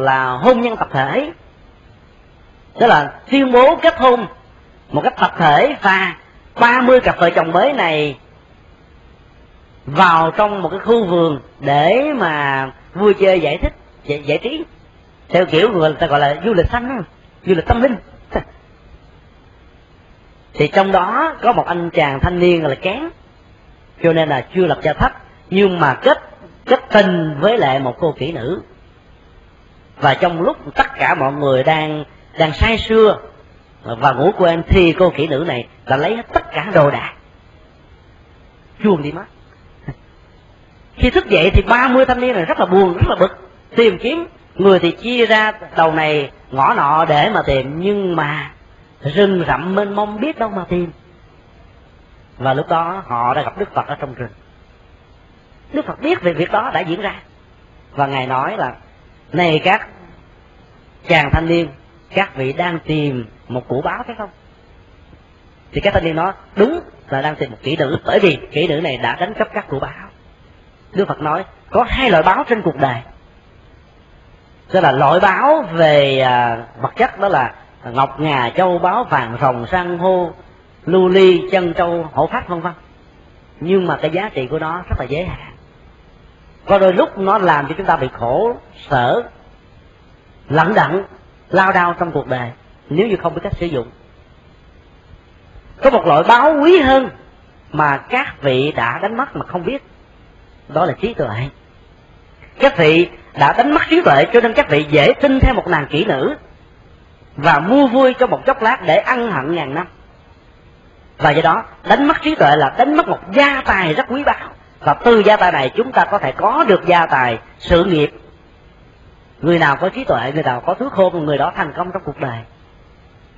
là hôn nhân tập thể. Tức là tuyên bố kết hôn một cách tập thể và 30 cặp vợ chồng mới này vào trong một cái khu vườn để mà vui chơi giải thích giải, giải trí. Theo kiểu người ta gọi là du lịch xanh du lịch tâm linh. [LAUGHS] Thì trong đó có một anh chàng thanh niên là kén cho nên là chưa lập gia thất nhưng mà kết kết tình với lại một cô kỹ nữ. Và trong lúc tất cả mọi người đang đang say sưa và ngủ quên thì cô kỹ nữ này đã lấy hết tất cả đồ đạc chuông đi mất khi thức dậy thì 30 thanh niên này rất là buồn, rất là bực. Tìm kiếm người thì chia ra đầu này, ngõ nọ để mà tìm. Nhưng mà rừng rậm mênh mông biết đâu mà tìm. Và lúc đó họ đã gặp đức phật ở trong rừng. Đức phật biết về việc đó đã diễn ra. Và ngài nói là, này các chàng thanh niên, các vị đang tìm một củ báo phải không? Thì các thanh niên nói, đúng là đang tìm một kỹ nữ. Bởi vì kỹ nữ này đã đánh cắp các củ báo đức phật nói có hai loại báo trên cuộc đời. Tức là loại báo về à, vật chất đó là ngọc ngà châu báu vàng rồng san hô lưu ly chân trâu hổ phách vân vân. Nhưng mà cái giá trị của nó rất là giới hạn có đôi lúc nó làm cho chúng ta bị khổ sở lẳng đẳng lao đao trong cuộc đời nếu như không biết cách sử dụng. Có một loại báo quý hơn mà các vị đã đánh mất mà không biết đó là trí tuệ. Các vị đã đánh mất trí tuệ cho nên các vị dễ tin theo một nàng kỹ nữ và mua vui cho một chốc lát để ăn hận ngàn năm. Và do đó, đánh mất trí tuệ là đánh mất một gia tài rất quý báu. Và từ gia tài này chúng ta có thể có được gia tài, sự nghiệp. Người nào có trí tuệ, người nào có thứ khôn, người đó thành công trong cuộc đời.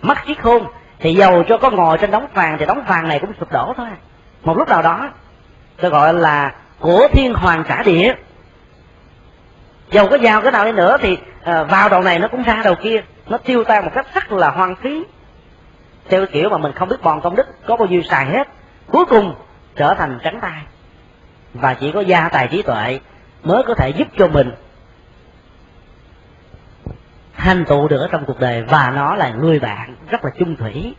Mất trí khôn thì giàu cho có ngồi trên đống vàng thì đống vàng này cũng sụp đổ thôi. Một lúc nào đó, tôi gọi là của thiên hoàng cả địa dầu có giàu cái nào đi nữa thì à, vào đầu này nó cũng ra đầu kia. Nó tiêu tan một cách rất là hoang phí. Theo kiểu mà mình không biết bòn công đức có bao nhiêu xài hết. Cuối cùng trở thành trắng tay. Và chỉ có gia tài trí tuệ mới có thể giúp cho mình thành tựu được ở trong cuộc đời. Và nó là người bạn rất là chung thủy.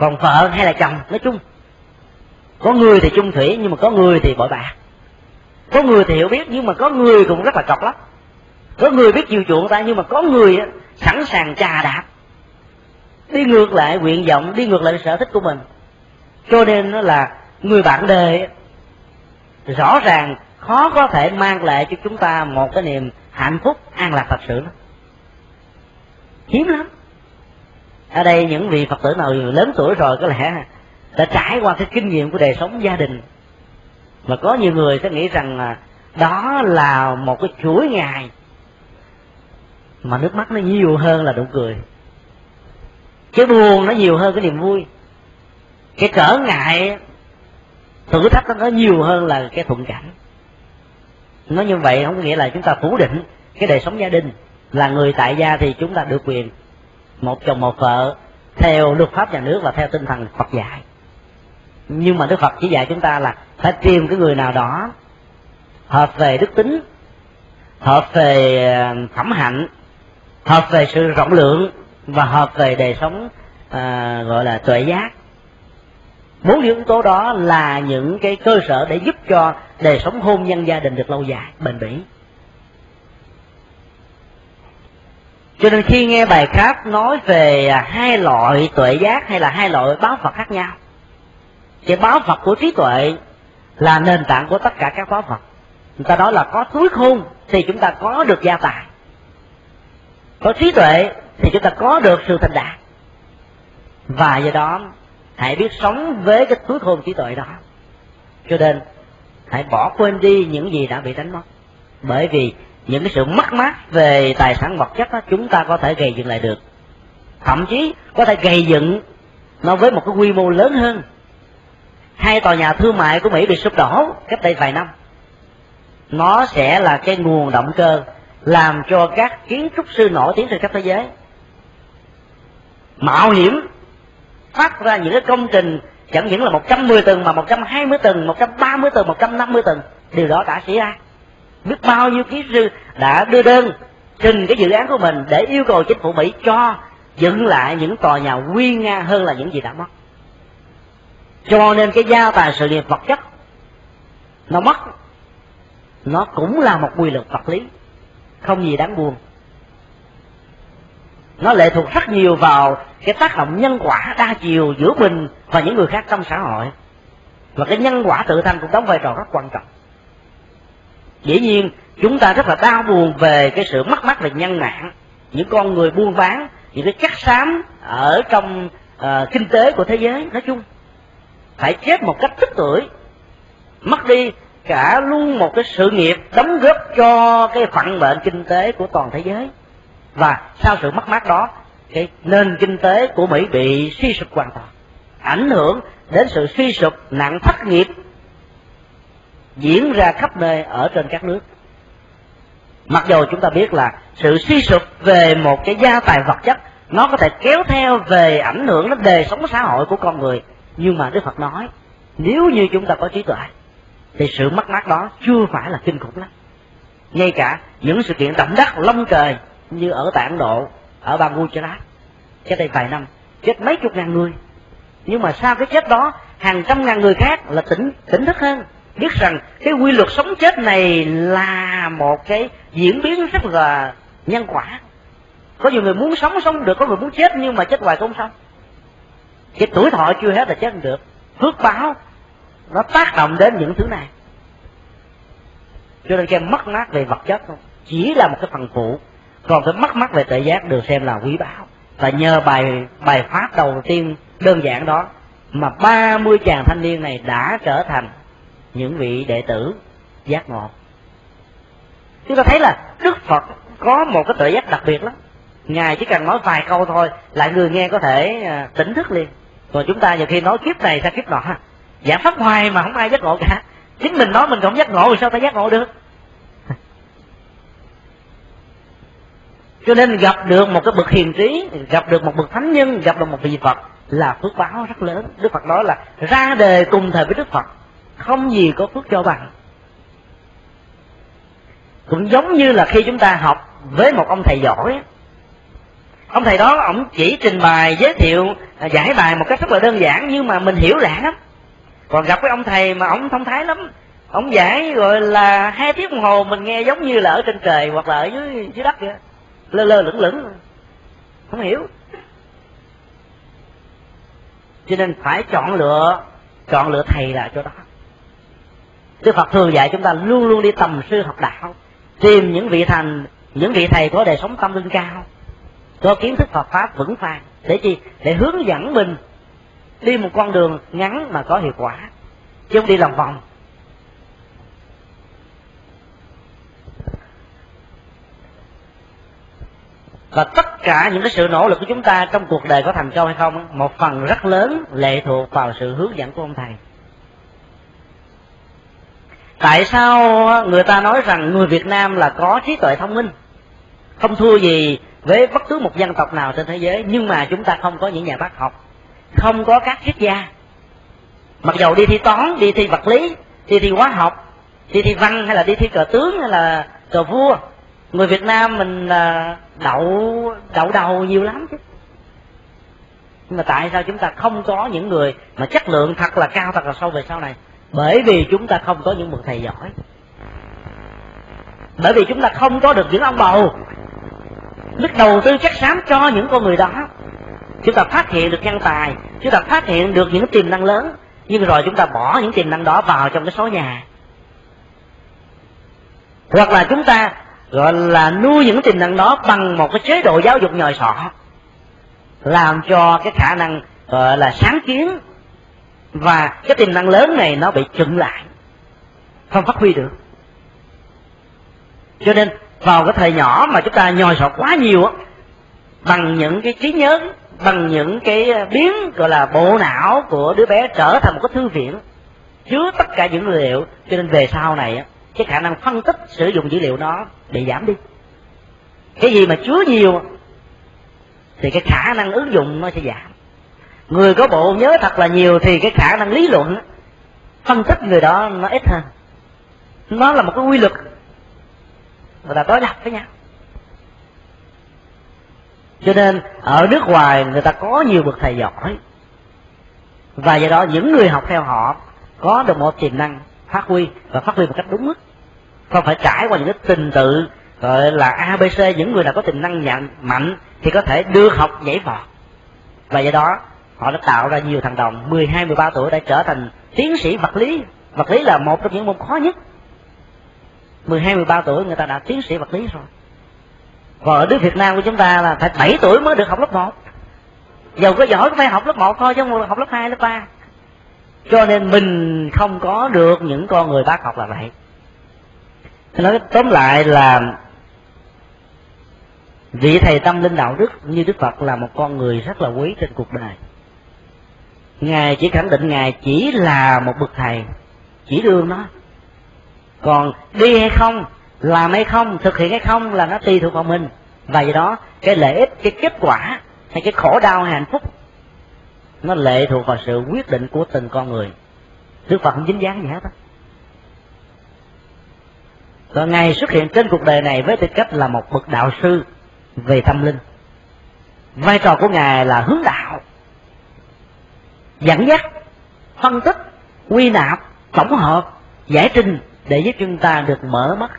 Còn vợ hay là chồng nói chung có người thì chung thủy, nhưng mà có người thì bội bạc. Có người thì hiểu biết, nhưng mà có người cũng rất là cọc lắm. Có người biết chiều chuộng ta, nhưng mà có người sẵn sàng trà đạp. Đi ngược lại nguyện vọng, đi ngược lại sở thích của mình. Cho nên nó là người bạn đời rõ ràng khó có thể mang lại cho chúng ta một cái niềm hạnh phúc an lạc thật sự đó. Hiếm lắm. Ở đây những vị phật tử nào lớn tuổi rồi có lẽ đã trải qua cái kinh nghiệm của đời sống gia đình. Mà có nhiều người sẽ nghĩ rằng là đó là một cái chuỗi ngày mà nước mắt nó nhiều hơn là nụ cười. Cái buồn nó nhiều hơn cái niềm vui. Cái trở ngại, thử thách nó nhiều hơn là cái thuận cảnh. Nói như vậy không có nghĩa là chúng ta phủ định cái đời sống gia đình. Là người tại gia thì chúng ta được quyền, một chồng một vợ, theo luật pháp nhà nước và theo tinh thần Phật dạy nhưng mà Đức Phật chỉ dạy chúng ta là phải tìm cái người nào đó hợp về đức tính hợp về ờ, phẩm hạnh hợp về sự rộng lượng và hợp về đời sống à, gọi là tuệ giác. Bốn yếu tố đó là những cái cơ sở để giúp cho đời sống hôn nhân gia đình được lâu dài bền bỉ. Cho nên khi nghe bài khác nói về à, hai loại tuệ giác hay là hai loại báo phật khác nhau cái báo phật của trí tuệ là nền tảng của tất cả các báo phật người ta nói là có túi khôn thì chúng ta có được gia tài. Có trí tuệ thì chúng ta có được sự thành đạt. Và do đó hãy biết sống với cái túi khôn trí tuệ đó. Cho nên hãy bỏ quên đi những gì đã bị đánh mất. Bởi vì những cái sự mất mát về tài sản vật chất đó, chúng ta có thể gây dựng lại được. Thậm chí có thể gây dựng nó với một cái quy mô lớn hơn hai tòa nhà thương mại của mỹ bị sụp đổ cách đây vài năm nó sẽ là cái nguồn động cơ làm cho các kiến trúc sư nổi tiếng trên khắp thế giới mạo hiểm phát ra những cái công trình chẳng những là 110 tầng mà 120 tầng, 130 tầng, 150 tầng. Điều đó đã xảy ra. Biết bao nhiêu kỹ sư đã đưa đơn trình cái dự án của mình để yêu cầu chính phủ Mỹ cho dựng lại những tòa nhà nguy nga hơn là những gì đã mất cho nên cái gia tài sự nghiệp vật chất nó mất. Nó cũng là một quy luật vật lý không gì đáng buồn. Nó lệ thuộc rất nhiều vào cái tác động nhân quả đa chiều giữa mình và những người khác trong xã hội. Và cái nhân quả tự thân cũng đóng vai trò rất quan trọng. Dĩ nhiên chúng ta rất là đau buồn về cái sự mất mát về nhân nạn những con người buôn bán những cái chắc xám ở trong uh, kinh tế của thế giới nói chung phải chết một cách tức tuổi mất đi cả luôn một cái sự nghiệp đóng góp cho cái phận mệnh kinh tế của toàn thế giới. Và sau sự mất mát đó, cái nền kinh tế của mỹ bị suy sụp hoàn toàn, ảnh hưởng đến sự suy sụp nặng thất nghiệp diễn ra khắp nơi ở trên các nước. Mặc dù chúng ta biết là sự suy sụp về một cái gia tài vật chất, nó có thể kéo theo về ảnh hưởng đến đời sống xã hội của con người nhưng mà đức phật nói, nếu như chúng ta có trí tuệ, thì sự mất mát đó chưa phải là kinh khủng lắm. Ngay cả những sự kiện động đất long trời như ở tại ấn độ, ở bang gujarat cách đây vài năm, chết mấy chục ngàn người. Nhưng mà sau cái chết đó, hàng trăm ngàn người khác là tỉnh tỉnh thức hơn, biết rằng cái quy luật sống chết này là một cái diễn biến rất là nhân quả. Có nhiều người muốn sống sống được, có người muốn chết, nhưng mà chết hoài không xong cái tuổi thọ chưa hết là chết không được. Phước báo, nó tác động đến những thứ này. Cho nên cái mất mát về vật chất không chỉ là một cái phần phụ còn cái mất mát về tự giác được xem là quý báu. Và nhờ bài bài pháp đầu tiên đơn giản đó mà 30 chàng thanh niên này đã trở thành những vị đệ tử giác ngộ. Chúng ta thấy là đức phật có một cái tự giác đặc biệt lắm. Ngài chỉ cần nói vài câu thôi, lại người nghe có thể à, tỉnh thức liền còn chúng ta nhiều khi nói kiếp này sang kiếp nọ giảng pháp hoài mà không ai giác ngộ cả. Chính mình nói mình không giác ngộ thì sao ta giác ngộ được? Cho nên gặp được một cái bậc hiền trí, gặp được một bậc thánh nhân, gặp được một vị phật là phước báo rất lớn. Đức phật nói là ra đề cùng thời với đức phật, không gì có phước cho bằng. Cũng giống như là khi chúng ta học với một ông thầy giỏi ông thầy đó, ông chỉ trình bày, giới thiệu à, giải bài một cách rất là đơn giản nhưng mà mình hiểu lạ lắm. Còn gặp cái ông thầy mà ông thông thái lắm. Ông giải gọi là hai tiếng đồng hồ mình nghe giống như là ở trên trời hoặc là ở dưới dưới đất vậy lơ lơ lửng lửng. Không hiểu. Cho nên phải chọn lựa chọn lựa thầy là chỗ đó. Đức Phật thường dạy chúng ta luôn luôn đi tầm sư học đạo, tìm những vị thành, những vị thầy có đời sống tâm linh cao có kiến thức Phật pháp vững vàng để chi? Để hướng dẫn mình đi một con đường ngắn mà có hiệu quả, chứ không đi lòng vòng. Và tất cả những cái sự nỗ lực của chúng ta trong cuộc đời có thành công hay không một phần rất lớn lệ thuộc vào sự hướng dẫn của ông thầy. Tại sao người ta nói rằng người việt nam là có trí tuệ thông minh? Không thua gì với bất cứ một dân tộc nào trên thế giới, nhưng mà chúng ta không có những nhà bác học, không có các triết gia. Mặc dầu đi thi toán, đi thi vật lý, đi thi hóa học, đi thi văn, hay là đi thi cờ tướng, hay là cờ vua, người việt nam mình là đậu đậu đầu nhiều lắm chứ. Nhưng mà tại sao chúng ta không có những người mà chất lượng thật là cao, thật là sâu về sau này? Bởi vì chúng ta không có những bậc thầy giỏi. Bởi vì chúng ta không có được những ông bầu đức đầu tư chắc xám cho những con người đó. Chúng ta phát hiện được nhân tài, chúng ta phát hiện được những tiềm năng lớn, nhưng rồi chúng ta bỏ những tiềm năng đó vào trong cái số nhà. Hoặc là chúng ta, gọi là, nuôi những tiềm năng đó bằng một cái chế độ giáo dục nhòi sọ, làm cho cái khả năng, gọi là, sáng kiến và cái tiềm năng lớn này nó bị chững lại, không phát huy được. Cho nên vào cái thời nhỏ mà chúng ta nhồi sọt quá nhiều á, bằng những cái trí nhớ bằng những cái ờ, biến gọi là bộ não của đứa bé trở thành một cái thư viện chứa tất cả những dữ liệu. Cho nên về sau này cái khả năng phân tích sử dụng dữ liệu nó bị giảm đi. Cái gì mà chứa nhiều thì cái khả năng ứng dụng nó sẽ giảm. Người có bộ nhớ thật là nhiều thì cái khả năng lý luận phân tích người đó nó ít hơn. Nó là một cái quy luật người ta đối lập với nhau. Cho nên ở nước ngoài người ta có nhiều bậc thầy giỏi. Và do đó những người học theo họ có được một tiềm năng phát huy và phát huy một cách đúng mức. Không phải trải qua những cái trình tự gọi là abc những người nào có tiềm năng nhận mạnh thì có thể đưa học nhảy vọt. Và do đó họ đã tạo ra nhiều thằng đồng 12, 13 tuổi đã trở thành tiến sĩ vật lý. Vật lý là một trong những môn khó nhất. 12, 13 tuổi người ta đã tiến sĩ vật lý rồi. Còn ở nước Việt Nam của chúng ta là phải 7 tuổi mới được học lớp 1 Dầu có giỏi cũng phải học lớp 1 thôi chứ không học lớp 2, lớp 3 Cho nên mình không có được những con người bác học là vậy. Nói tóm lại là vị thầy tâm linh đạo đức như đức phật là một con người rất là quý trên cuộc đời. Ngài chỉ khẳng định ngài chỉ là một bậc thầy chỉ đương đó còn đi hay không, làm hay không, thực hiện hay không là nó tùy thuộc vào mình. Và do đó, cái lợi ích, cái kết quả hay cái khổ đau hay hạnh phúc, nó lệ thuộc vào sự quyết định của từng con người. Đức phật không dính dáng gì hết á. Và ngài xuất hiện trên cuộc đời này với tư cách là một bậc đạo sư về tâm linh. Vai trò của ngài là hướng đạo, dẫn dắt, phân tích, quy nạp, tổng hợp, giải trình để giúp chúng ta được mở mắt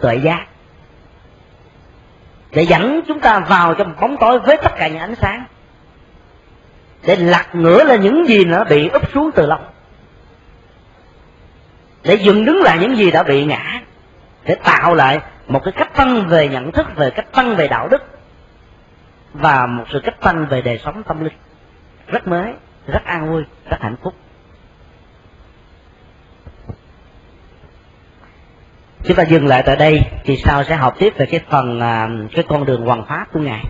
tuệ giác, để dẫn chúng ta vào trong bóng tối với tất cả những ánh sáng, để lật ngửa lên những gì nó bị úp xuống từ lâu, để dựng đứng lại những gì đã bị ngã, để tạo lại một cái cách tăng về nhận thức, về cách tăng về đạo đức, và một sự cách tăng về đời sống tâm linh. Rất mới, rất an vui, rất hạnh phúc. Chúng ta dừng lại tại đây, thì sau sẽ học tiếp về cái phần à, cái con đường hoàn pháp của ngài.